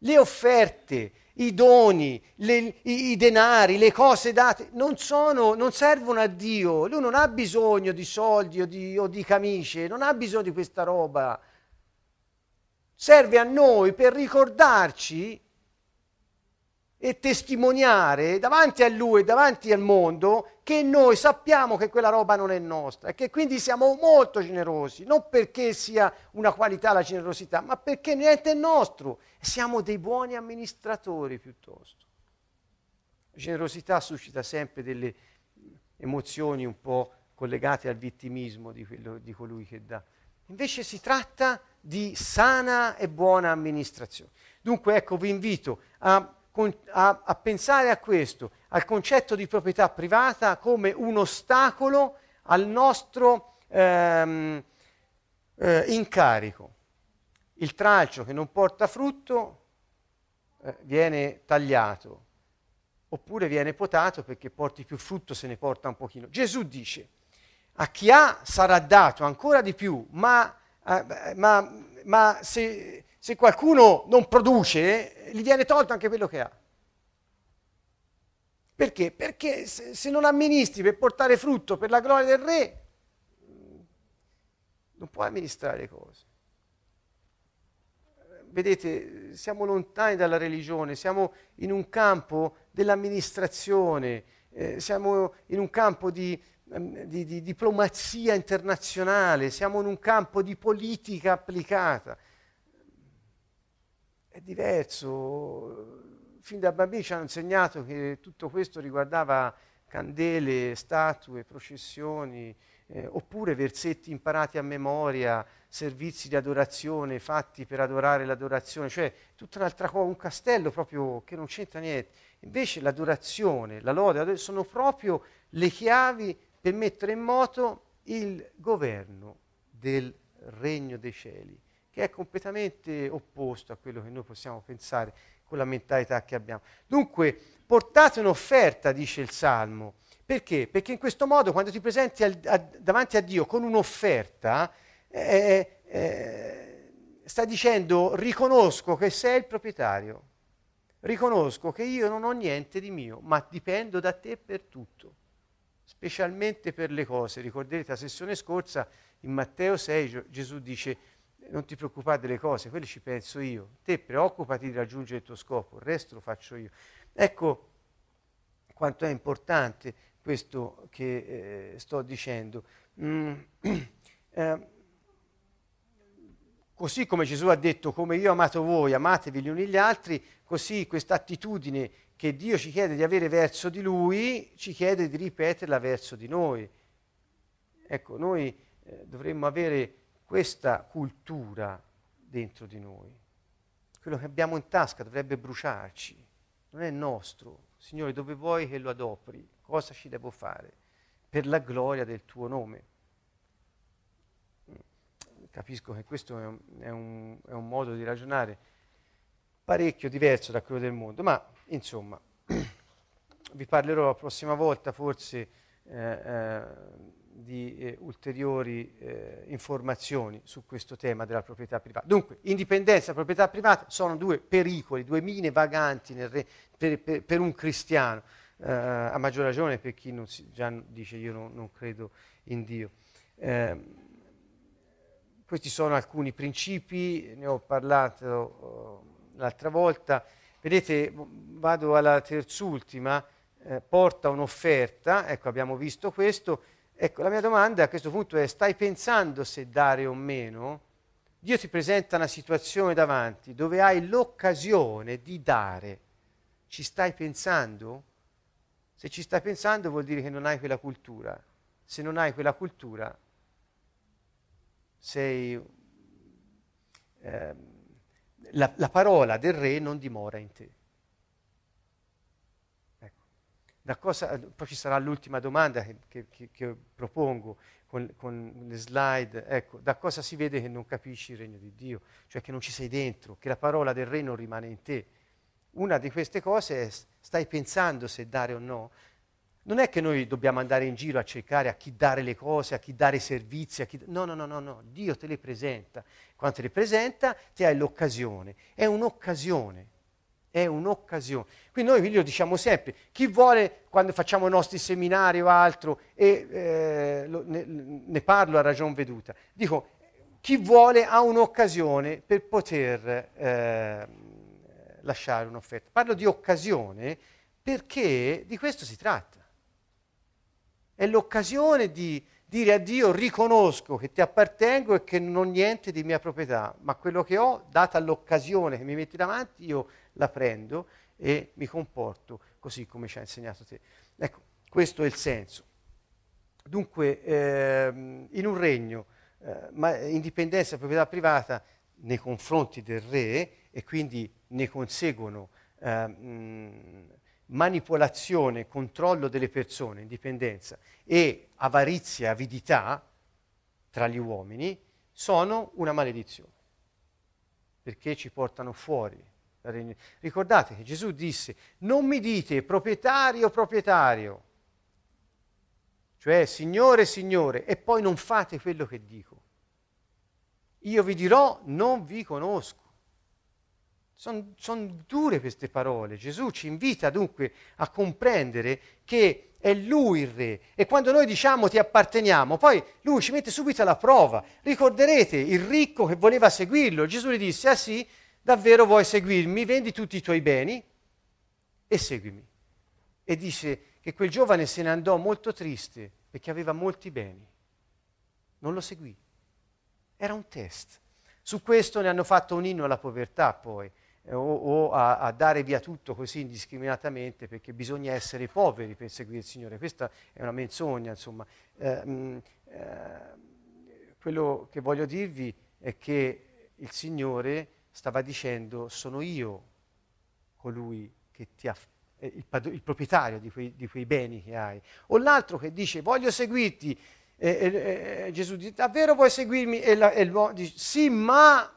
Le offerte, i doni, le, i, i, denari, le cose date, non, sono, non, servono a Dio. Lui non ha bisogno di soldi o di, o di camicie, non ha bisogno di questa roba serve a noi per ricordarci e testimoniare davanti a lui e davanti al mondo che noi sappiamo che quella roba non è nostra e che quindi siamo molto generosi, non perché sia una qualità la generosità, ma perché niente è nostro siamo dei buoni amministratori piuttosto. La generosità suscita sempre delle emozioni un po' collegate al vittimismo di, quello, di colui che dà. Invece si tratta di sana e buona amministrazione. Dunque, ecco, vi invito a, a, a pensare a questo, al concetto di proprietà privata come un ostacolo al nostro ehm, eh, incarico. Il tralcio che non porta frutto eh, viene tagliato, oppure viene potato perché porti più frutto se ne porta un pochino. Gesù dice, a chi ha sarà dato ancora di più, ma, eh, ma, ma se, se, qualcuno non produce, gli viene tolto anche quello che ha. Perché? Perché se, non amministri per portare frutto per la gloria del re, non puoi amministrare cose. Vedete, siamo lontani dalla religione, siamo in un campo dell'amministrazione, eh, siamo in un campo di, di, di, diplomazia internazionale, siamo in un campo di politica applicata. È diverso. Fin da bambini ci hanno insegnato che tutto questo riguardava candele, statue, processioni, eh, oppure versetti imparati a memoria, servizi di adorazione fatti per adorare l'adorazione, cioè tutta un'altra cosa, un castello proprio che non c'entra niente. Invece l'adorazione, la lode, sono proprio le chiavi per mettere in moto il governo del regno dei cieli, che è completamente opposto a quello che noi possiamo pensare con la mentalità che abbiamo. Dunque, portate un'offerta, dice il Salmo. Perché? Perché in questo modo, quando ti presenti al, a, davanti a Dio con un'offerta, eh, eh, sta dicendo riconosco che sei il proprietario, riconosco che io non ho niente di mio, ma dipendo da te per tutto specialmente per le cose. Ricorderete la sessione scorsa in Matteo 6 Gesù dice non ti preoccupare delle cose, quelle ci penso io. Te preoccupati di raggiungere il tuo scopo, il resto lo faccio io. Ecco quanto è importante questo che eh, sto dicendo. Mm, eh, così come Gesù ha detto, come io ho amato voi, amatevi gli uni gli altri, così questa attitudine che Dio ci chiede di avere verso di Lui, ci chiede di ripeterla verso di noi. Ecco, noi eh, dovremmo avere questa cultura dentro di noi. Quello che abbiamo in tasca dovrebbe bruciarci, non è nostro. Signore, dove vuoi che lo adopri? Cosa ci devo fare? Per la gloria del tuo nome. Capisco che questo è un, è un, è un modo di ragionare parecchio diverso da quello del mondo, ma insomma, vi parlerò la prossima volta forse eh, eh, di eh, ulteriori eh, informazioni su questo tema della proprietà privata. Dunque, indipendenza e proprietà privata sono due pericoli, due mine vaganti re, per, per, per, un cristiano, eh, a maggior ragione per chi si, già dice io non, non credo in Dio. Eh, questi sono alcuni principi, ne ho parlato oh, l'altra volta. Vedete, vado alla terzultima, eh, porta un'offerta, ecco abbiamo visto questo, Ecco, la mia domanda a questo punto è, stai pensando se dare o meno? Dio ti presenta una situazione davanti dove hai l'occasione di dare. Ci stai pensando? Se ci stai pensando vuol dire che non hai quella cultura. Se non hai quella cultura, sei... Eh, la, la parola del re non dimora in te. Cosa, poi ci sarà l'ultima domanda che, che, che, che propongo con, con, le slide. Ecco, da cosa si vede che non capisci il regno di Dio? Cioè che non ci sei dentro, che la parola del re non rimane in te. Una di queste cose è stai pensando se dare o no. Non è che noi dobbiamo andare in giro a cercare a chi dare le cose, a chi dare i servizi, chi... No, no, no, no, no. Dio te le presenta. Quando te le presenta, ti hai l'occasione. È un'occasione è un'occasione. Quindi noi lo diciamo sempre, chi vuole quando facciamo i nostri seminari o altro, e eh, ne, ne, parlo a ragion veduta, dico, chi vuole ha un'occasione per poter eh, lasciare un'offerta. Parlo di occasione perché di questo si tratta. È l'occasione di dire a Dio riconosco che ti appartengo e che non ho niente di mia proprietà, ma quello che ho, data l'occasione che mi metti davanti, io la prendo e mi comporto così come ci ha insegnato te. Ecco, questo è il senso. Dunque, ehm, in un regno, eh, ma indipendenza e proprietà privata nei confronti del re e quindi ne conseguono eh, mh, manipolazione, controllo delle persone, indipendenza e avarizia, avidità tra gli uomini, sono una maledizione, perché ci portano fuori Ricordate che Gesù disse, non mi dite proprietario, proprietario, cioè Signore, Signore, e poi non fate quello che dico. Io vi dirò, non vi conosco. Sono son dure queste parole. Gesù ci invita dunque a comprendere che è Lui il Re. E quando noi diciamo ti apparteniamo, poi Lui ci mette subito alla prova. Ricorderete il ricco che voleva seguirlo. Gesù gli disse, ah sì, davvero vuoi seguirmi? Vendi tutti i tuoi beni e seguimi. E dice che quel giovane se ne andò molto triste perché aveva molti beni. Non lo seguì. Era un test. Su questo ne hanno fatto un inno alla povertà poi, eh, o, o a, a, dare via tutto così indiscriminatamente perché bisogna essere poveri per seguire il Signore. Questa è una menzogna, insomma. Eh, mh, mm, eh, quello che voglio dirvi è che il Signore stava dicendo sono io colui che ti ha eh, il, padr- il, proprietario di quei, di quei, beni che hai. O l'altro che dice voglio seguirti, e, e, e Gesù dice davvero vuoi seguirmi? E, la, e l'uomo dice sì, ma,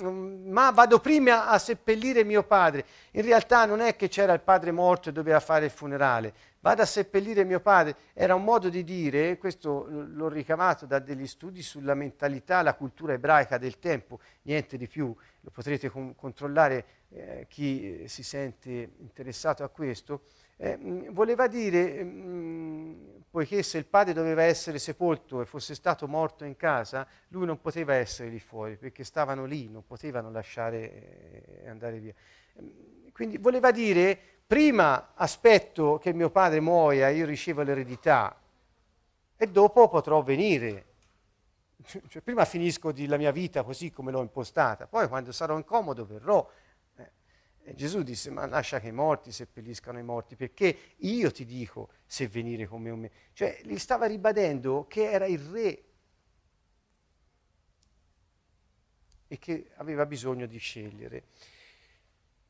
ma, vado prima a seppellire mio padre. In realtà non è che c'era il padre morto e doveva fare il funerale, vado a seppellire mio padre. Era un modo di dire, questo l'ho ricavato da degli studi sulla mentalità, la cultura ebraica del tempo, niente di più lo potrete con- controllare eh, chi si sente interessato a questo, eh, voleva dire mh, poiché se il padre doveva essere sepolto e fosse stato morto in casa, lui non poteva essere lì fuori, perché stavano lì, non potevano lasciare e andare via. Quindi voleva dire, prima aspetto che mio padre muoia, io ricevo l'eredità, e dopo potrò venire. Cioè, prima finisco la mia vita così come l'ho impostata, poi quando sarò incomodo verrò. Eh, Gesù disse, ma lascia che i morti seppelliscano i morti, perché io ti dico se venire con me o me. Cioè, gli stava ribadendo che era il re e che aveva bisogno di scegliere.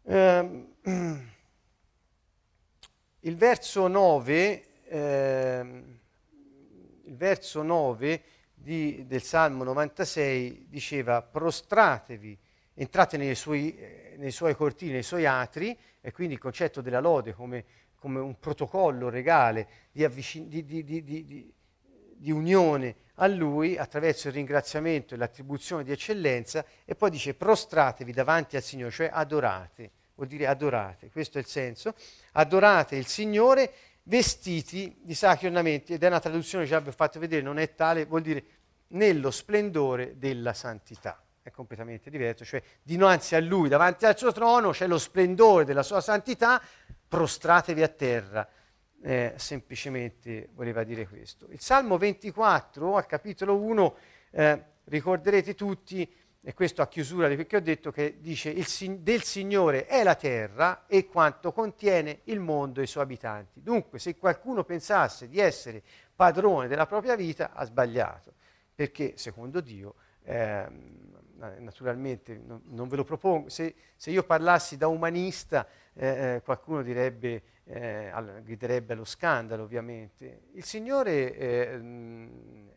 Um, il verso 9... Um, il verso 9 di, del Salmo 96 diceva prostratevi, entrate nei suoi, eh, nei suoi cortili, nei suoi atri, e quindi il concetto della lode come, come un protocollo regale di, avvicin- di, di, di unione a Lui attraverso il ringraziamento e l'attribuzione di eccellenza, e poi dice prostratevi davanti al Signore, cioè adorate, vuol dire adorate, questo è il senso, adorate il Signore vestiti di sacri ornamenti, ed è una traduzione che ci abbiamo fatto vedere, non è tale, vuol dire nello splendore della santità. È completamente diverso, cioè dinanzi a lui, davanti al suo trono, c'è lo splendore della sua santità, prostratevi a terra. Eh, semplicemente voleva dire questo. Il Salmo 24, al capitolo 1, eh, ricorderete tutti, e questo a chiusura di perché ho detto che dice il, del Signore è la terra e quanto contiene il mondo e i suoi abitanti. Dunque, se qualcuno pensasse di essere padrone della propria vita, ha sbagliato, perché secondo Dio, eh, naturalmente non, non, ve lo propongo, se, se, io parlassi da umanista, eh, eh qualcuno direbbe, eh, griderebbe allo scandalo ovviamente. Il Signore eh,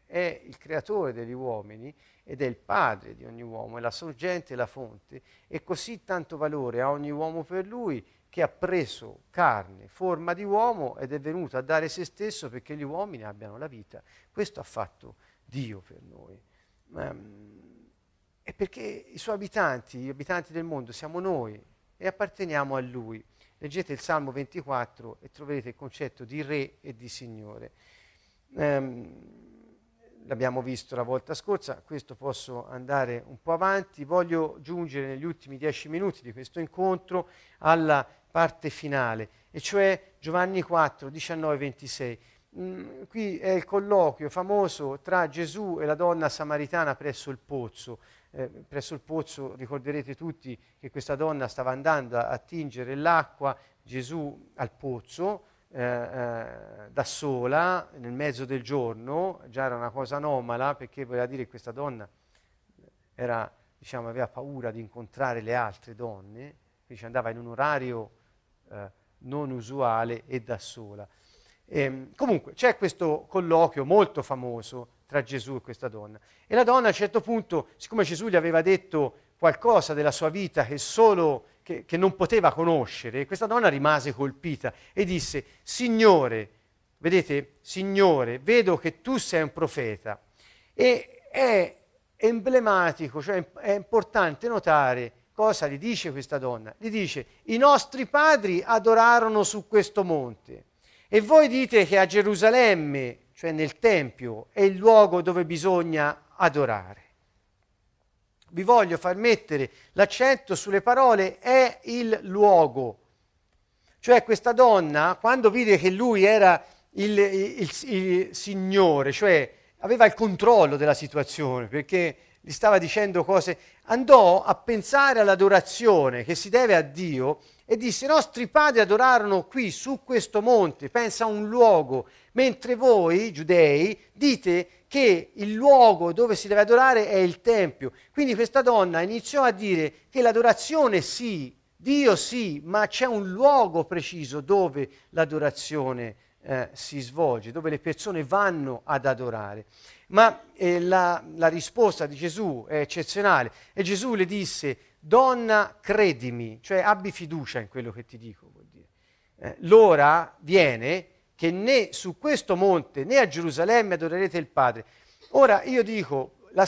è il creatore degli uomini ed è il padre di ogni uomo, è la sorgente e la fonte, e così tanto valore ha ogni uomo per lui che ha preso carne, forma di uomo ed è venuto a dare se stesso perché gli uomini abbiano la vita. Questo ha fatto Dio per noi. Um, e perché i suoi abitanti, gli abitanti del mondo, siamo noi e apparteniamo a Lui. Leggete il Salmo 24 e troverete il concetto di re e di Signore. Um, l'abbiamo visto la volta scorsa, questo posso andare un po' avanti, voglio giungere negli ultimi dieci minuti di questo incontro alla parte finale, e cioè Giovanni 4, 19, 26. Mm, qui è il colloquio famoso tra Gesù e la donna samaritana presso il pozzo. Eh, presso il pozzo ricorderete tutti che questa donna stava andando a attingere l'acqua, Gesù al pozzo, eh, eh, da sola nel mezzo del giorno, già era una cosa anomala perché voleva dire che questa donna era, diciamo, aveva paura di incontrare le altre donne, quindi andava in un orario eh, non usuale e da sola. E, ehm, comunque c'è questo colloquio molto famoso tra Gesù e questa donna. E la donna a un certo punto, siccome Gesù gli aveva detto qualcosa della sua vita che solo che, che non poteva conoscere, questa donna rimase colpita e disse, Signore, vedete, Signore, vedo che tu sei un profeta. E è emblematico, cioè è importante notare cosa gli dice questa donna. Gli dice, i nostri padri adorarono su questo monte e voi dite che a Gerusalemme, cioè nel Tempio, è il luogo dove bisogna adorare vi voglio far mettere l'accento sulle parole è il luogo. Cioè questa donna, quando vide che lui era il, il, il Signore, cioè aveva il controllo della situazione, perché gli stava dicendo cose, andò a pensare all'adorazione che si deve a Dio e disse: I nostri padri adorarono qui su questo monte, pensa a un luogo, mentre voi, giudei, dite che il luogo dove si deve adorare è il Tempio. Quindi questa donna iniziò a dire che l'adorazione sì, Dio sì, ma c'è un luogo preciso dove l'adorazione eh, si svolge, dove le persone vanno ad adorare. Ma eh, la, la risposta di Gesù è eccezionale e Gesù le disse, donna credimi, cioè abbi fiducia in quello che ti dico. Eh, l'ora viene che né su questo monte né a Gerusalemme adorerete il Padre. Ora io dico, i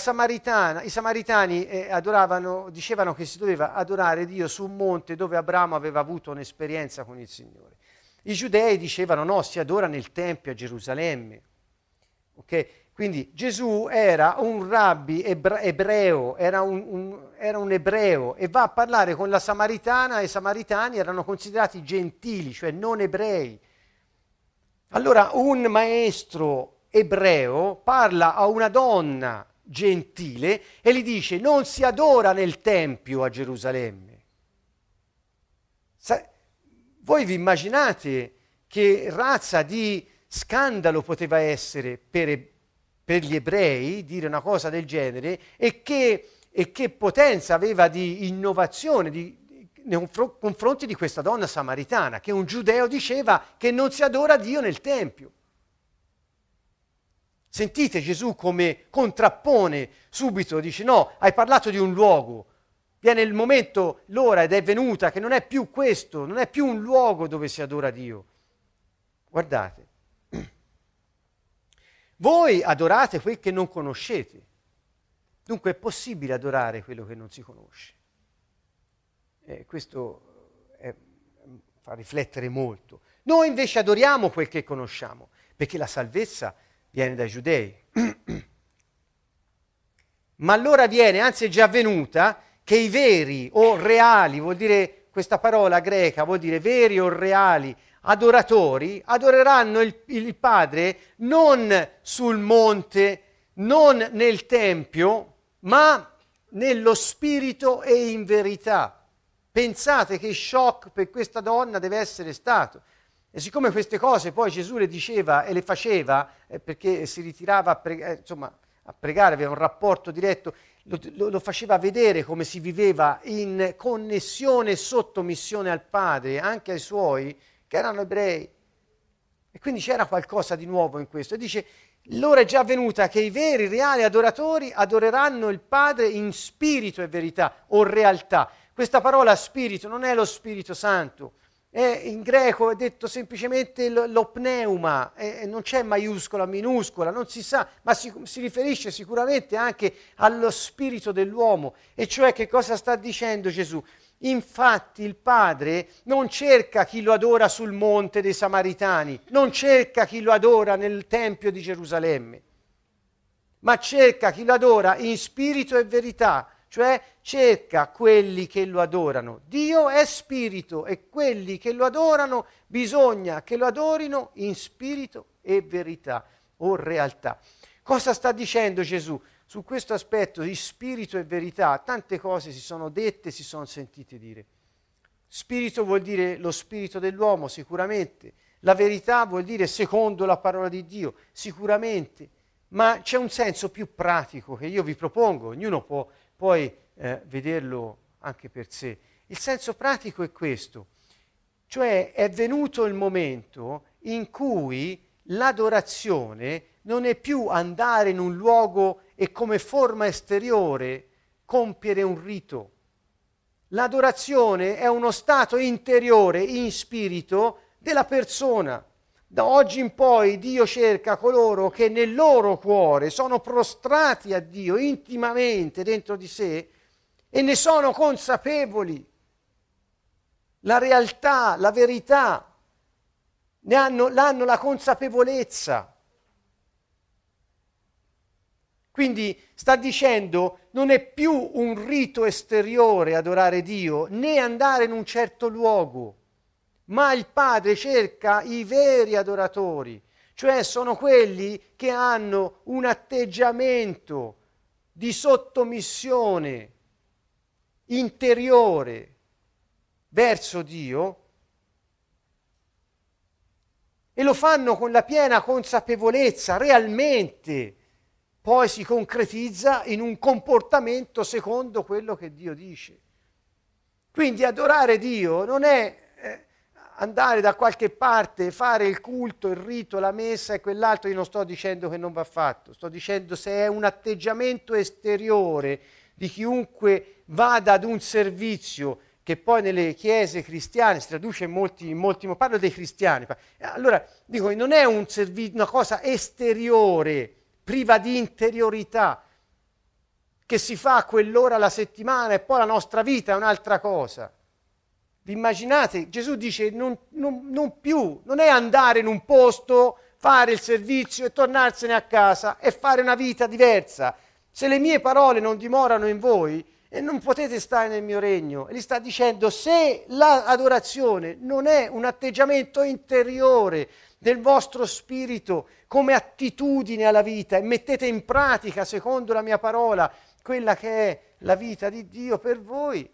samaritani eh, adoravano, dicevano che si doveva adorare Dio su un monte dove Abramo aveva avuto un'esperienza con il Signore. I giudei dicevano no, si adora nel Tempio a Gerusalemme. Okay? Quindi Gesù era un rabbi ebreo, era un, un, era un, ebreo e va a parlare con la Samaritana e i Samaritani erano considerati gentili, cioè non ebrei. Allora un maestro ebreo parla a una donna gentile e gli dice non si adora nel Tempio a Gerusalemme. Sa- voi vi immaginate che razza di scandalo poteva essere per, per gli ebrei dire una cosa del genere e che, e che potenza aveva di innovazione di, nei confronti di questa donna samaritana, che un giudeo diceva che non si adora Dio nel Tempio. Sentite Gesù come contrappone subito, dice no, hai parlato di un luogo, viene il momento, l'ora ed è venuta che non è più questo, non è più un luogo dove si adora Dio. Guardate, voi adorate quel che non conoscete, dunque è possibile adorare quello che non si conosce. E questo è, fa riflettere molto. Noi invece adoriamo quel che conosciamo, perché la salvezza viene dai giudei. Ma allora viene, anzi è già avvenuta, che i veri o reali, vuol dire questa parola greca, vuol dire veri o reali adoratori, adoreranno il, il Padre non sul monte, non nel Tempio, ma nello spirito e in verità. Pensate che shock per questa donna deve essere stato. E siccome queste cose poi Gesù le diceva e le faceva eh, perché si ritirava a, pre- eh, insomma, a, pregare, aveva un rapporto diretto, lo, lo, lo, faceva vedere come si viveva in connessione e sottomissione al Padre, anche ai suoi, che erano ebrei. E quindi c'era qualcosa di nuovo in questo. E dice, l'ora è già venuta che i veri, reali adoratori adoreranno il Padre in spirito e verità o realtà. Questa parola spirito non è lo Spirito Santo, è in greco è detto semplicemente l'opneuma, non c'è maiuscola, minuscola, non si sa, ma si, si, riferisce sicuramente anche allo spirito dell'uomo. E cioè che cosa sta dicendo Gesù? Infatti il Padre non cerca chi lo adora sul monte dei Samaritani, non cerca chi lo adora nel Tempio di Gerusalemme, ma cerca chi lo adora in spirito e verità cioè cerca quelli che lo adorano. Dio è spirito e quelli che lo adorano bisogna che lo adorino in spirito e verità o realtà. Cosa sta dicendo Gesù? Su questo aspetto di spirito e verità tante cose si sono dette, si sono sentite dire. Spirito vuol dire lo spirito dell'uomo, sicuramente. La verità vuol dire secondo la parola di Dio, sicuramente. Ma c'è un senso più pratico che io vi propongo, ognuno può poi eh, vederlo anche per sé. Il senso pratico è questo, cioè è venuto il momento in cui l'adorazione non è più andare in un luogo e come forma esteriore compiere un rito. L'adorazione è uno stato interiore, in spirito, della persona. Da oggi in poi Dio cerca coloro che nel loro cuore sono prostrati a Dio intimamente dentro di sé e ne sono consapevoli. La realtà, la verità, ne hanno, hanno la consapevolezza. Quindi sta dicendo non è più un rito esteriore adorare Dio, né andare in un certo luogo ma il Padre cerca i veri adoratori, cioè sono quelli che hanno un atteggiamento di sottomissione interiore verso Dio e lo fanno con la piena consapevolezza, realmente poi si concretizza in un comportamento secondo quello che Dio dice. Quindi adorare Dio non è andare da qualche parte, fare il culto, il rito, la messa e quell'altro, io non sto dicendo che non va fatto, sto dicendo se è un atteggiamento esteriore di chiunque vada ad un servizio che poi nelle chiese cristiane si traduce in molti, in molti parlo dei cristiani, allora dico non è un servizio, una cosa esteriore, priva di interiorità, che si fa quell'ora alla settimana e poi la nostra vita è un'altra cosa. Vi immaginate? Gesù dice non, non, non più, non è andare in un posto, fare il servizio e tornarsene a casa e fare una vita diversa. Se le mie parole non dimorano in voi, e non potete stare nel mio regno. E gli sta dicendo, se l'adorazione non è un atteggiamento interiore del vostro spirito come attitudine alla vita e mettete in pratica, secondo la mia parola, quella che è la vita di Dio per voi,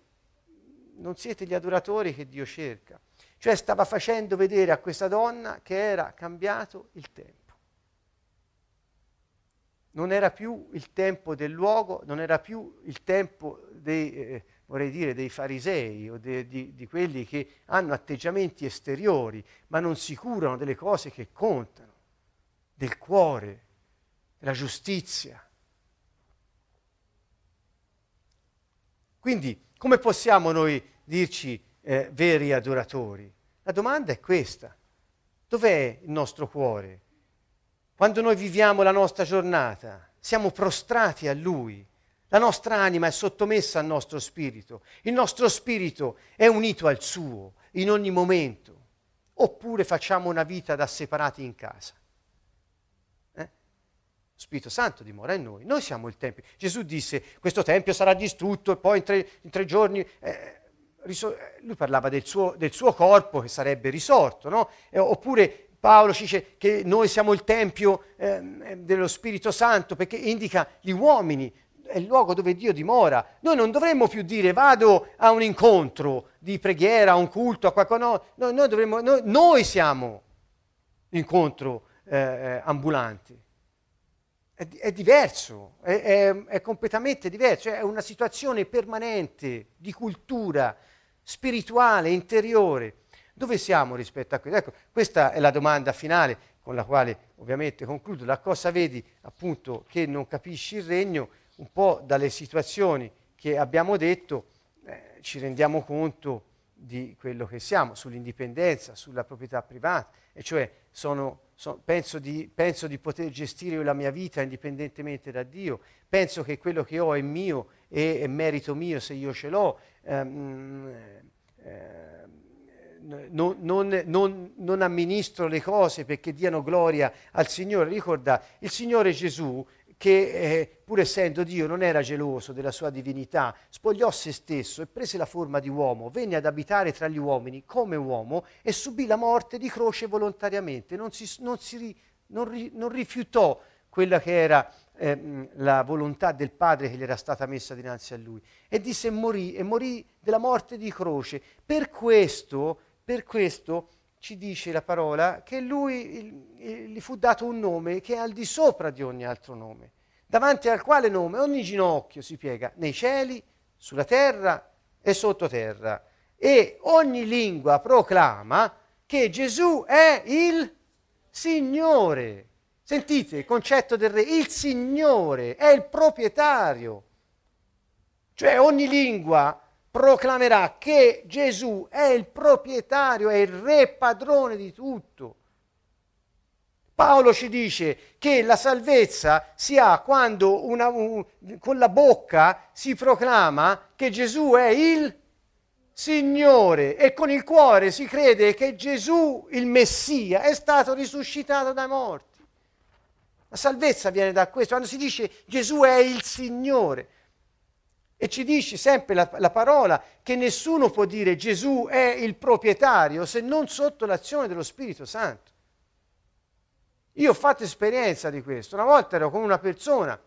non siete gli adoratori che Dio cerca. Cioè stava facendo vedere a questa donna che era cambiato il tempo. Non era più il tempo del luogo, non era più il tempo dei, eh, vorrei dire, dei farisei o de, di, di quelli che hanno atteggiamenti esteriori, ma non si curano delle cose che contano, del cuore, della giustizia. Quindi, come possiamo noi dirci eh, veri adoratori? La domanda è questa. Dov'è il nostro cuore? Quando noi viviamo la nostra giornata, siamo prostrati a Lui. La nostra anima è sottomessa al nostro spirito. Il nostro spirito è unito al suo in ogni momento. Oppure facciamo una vita da separati in casa. Eh? Spirito Santo dimora in noi. Noi siamo il Tempio. Gesù disse, questo Tempio sarà distrutto e poi in tre, in tre giorni... Eh, lui parlava del suo, del suo, corpo che sarebbe risorto, no? eh, oppure Paolo ci dice che noi siamo il Tempio eh, dello Spirito Santo perché indica gli uomini, è il luogo dove Dio dimora. Noi non dovremmo più dire vado a un incontro di preghiera, a un culto, a qualcosa, no, noi, noi, dovremmo, noi, noi siamo l'incontro eh, eh, ambulante. È, è diverso, è, è, è completamente diverso, è una situazione permanente di cultura spirituale, interiore. Dove siamo rispetto a questo? Ecco, questa è la domanda finale con la quale ovviamente concludo. Da cosa vedi appunto che non capisci il regno? Un po' dalle situazioni che abbiamo detto eh, ci rendiamo conto di quello che siamo, sull'indipendenza, sulla proprietà privata, e cioè sono, so, penso, di, penso, di, poter gestire la mia vita indipendentemente da Dio, penso che quello che ho è mio e è merito mio se io ce l'ho. Ehm, eh, non, non, non, non, amministro le cose perché diano gloria al Signore. Ricorda, il Signore Gesù, che eh, pur essendo Dio non era geloso della sua divinità, spogliò se stesso e prese la forma di uomo, venne ad abitare tra gli uomini come uomo e subì la morte di croce volontariamente, non, si, si, non rifiutò quella che era eh, la volontà del Padre che gli era stata messa dinanzi a lui. E disse morì, e morì della morte di croce. Per questo per questo ci dice la parola che lui gli fu dato un nome che è al di sopra di ogni altro nome, davanti al quale nome ogni ginocchio si piega nei cieli, sulla terra e sottoterra, e ogni lingua proclama che Gesù è il Signore. Sentite il concetto del re, il Signore è il proprietario. Cioè ogni lingua proclamerà che Gesù è il proprietario, è il re padrone di tutto. Paolo ci dice che la salvezza si ha quando una, un, con la bocca si proclama che Gesù è il Signore e con il cuore si crede che Gesù, il Messia, è stato risuscitato dai morti. La salvezza viene da questo, quando si dice Gesù è il Signore. E ci dice sempre la, la, parola che nessuno può dire Gesù è il proprietario se non sotto l'azione dello Spirito Santo. Io ho fatto esperienza di questo. Una volta ero con una persona,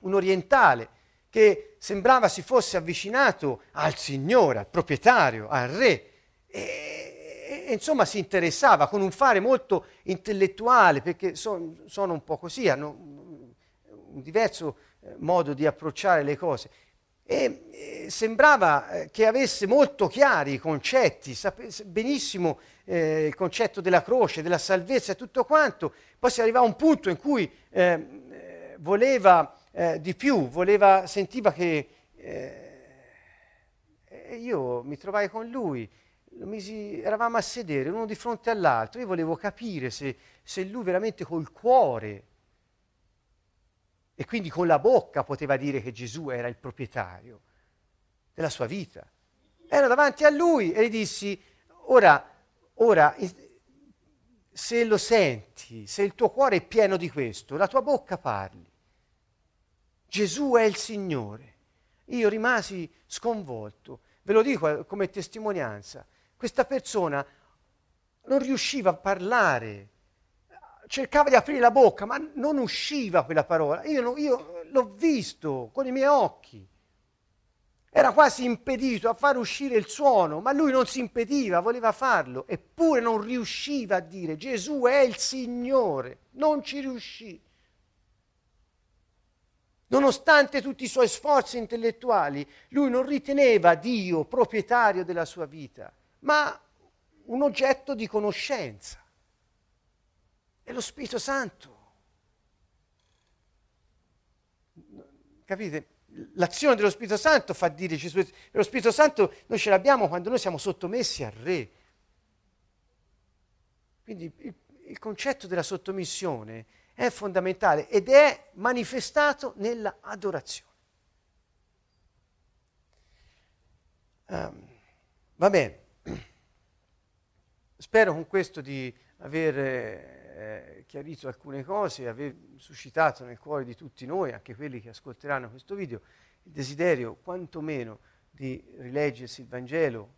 un orientale, che sembrava si fosse avvicinato al Signore, al proprietario, al Re. E, e insomma si interessava con un fare molto intellettuale, perché son, sono un po' così, hanno un diverso eh, modo di approcciare le cose e sembrava eh, che avesse molto chiari i concetti, sapesse benissimo eh, il concetto della croce, della salvezza e tutto quanto, poi si arrivava a un punto in cui ehm, eh, voleva eh, di più, voleva, sentiva che eh, io mi trovai con lui, misi, eravamo a sedere uno di fronte all'altro, io volevo capire se, se lui veramente col cuore e quindi con la bocca poteva dire che Gesù era il proprietario della sua vita. Ero davanti a lui e gli dissi, ora, ora, se lo senti, se il tuo cuore è pieno di questo, la tua bocca parli. Gesù è il Signore. Io rimasi sconvolto, ve lo dico come testimonianza. Questa persona non riusciva a parlare, cercava di aprire la bocca, ma non usciva quella parola. Io, io l'ho visto con i miei occhi. Era quasi impedito a far uscire il suono, ma lui non si impediva, voleva farlo, eppure non riusciva a dire Gesù è il Signore, non ci riuscì. Nonostante tutti i suoi sforzi intellettuali, lui non riteneva Dio proprietario della sua vita, ma un oggetto di conoscenza. È lo Spirito Santo. Capite? L'azione dello Spirito Santo fa dire Gesù. Lo Spirito Santo noi ce l'abbiamo quando noi siamo sottomessi al Re. Quindi il, il concetto della sottomissione è fondamentale ed è manifestato nella adorazione. Um, va bene, spero con questo di aver eh, chiarito alcune cose, aver suscitato nel cuore di tutti noi, anche quelli che ascolteranno questo video, il desiderio quantomeno di rileggersi il Vangelo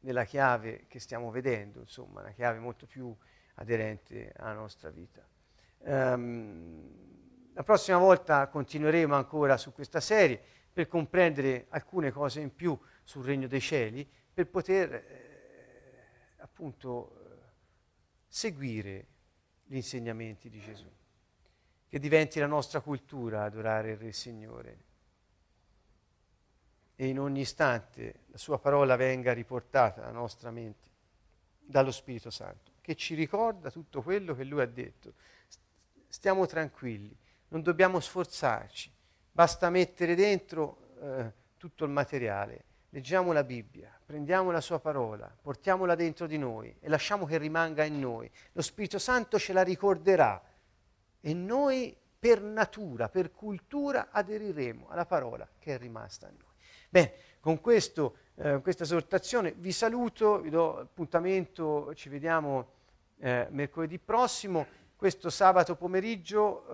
nella chiave che stiamo vedendo, insomma, una chiave molto più aderente alla nostra vita. Um, la prossima volta continueremo ancora su questa serie per comprendere alcune cose in più sul regno dei cieli, per poter eh, appunto eh, seguire gli insegnamenti di Gesù. Che diventi la nostra cultura adorare il Re Signore. E in ogni istante la sua parola venga riportata alla nostra mente dallo Spirito Santo, che ci ricorda tutto quello che Lui ha detto stiamo tranquilli, non dobbiamo sforzarci, basta mettere dentro eh, tutto il materiale, leggiamo la Bibbia, prendiamo la sua parola, portiamola dentro di noi e lasciamo che rimanga in noi. Lo Spirito Santo ce la ricorderà e noi per natura, per cultura aderiremo alla parola che è rimasta in noi. Bene, con questo, eh, questa esortazione vi saluto, vi do appuntamento, ci vediamo eh, mercoledì prossimo. Questo sabato pomeriggio,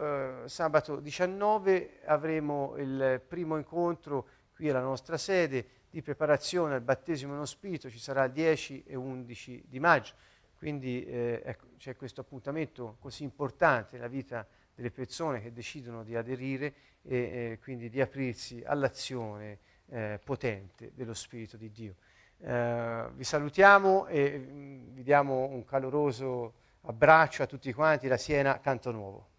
eh, sabato 19, avremo il primo incontro qui alla nostra sede di preparazione al battesimo nello Spirito, ci sarà il 10 e 11 di maggio. Quindi eh, ecco, c'è questo appuntamento così importante nella vita delle persone che decidono di aderire e eh, quindi di aprirsi all'azione eh, potente dello Spirito di Dio. Eh, vi salutiamo e mm, vi diamo un caloroso abbraccio a tutti quanti, la Siena Canto Nuovo.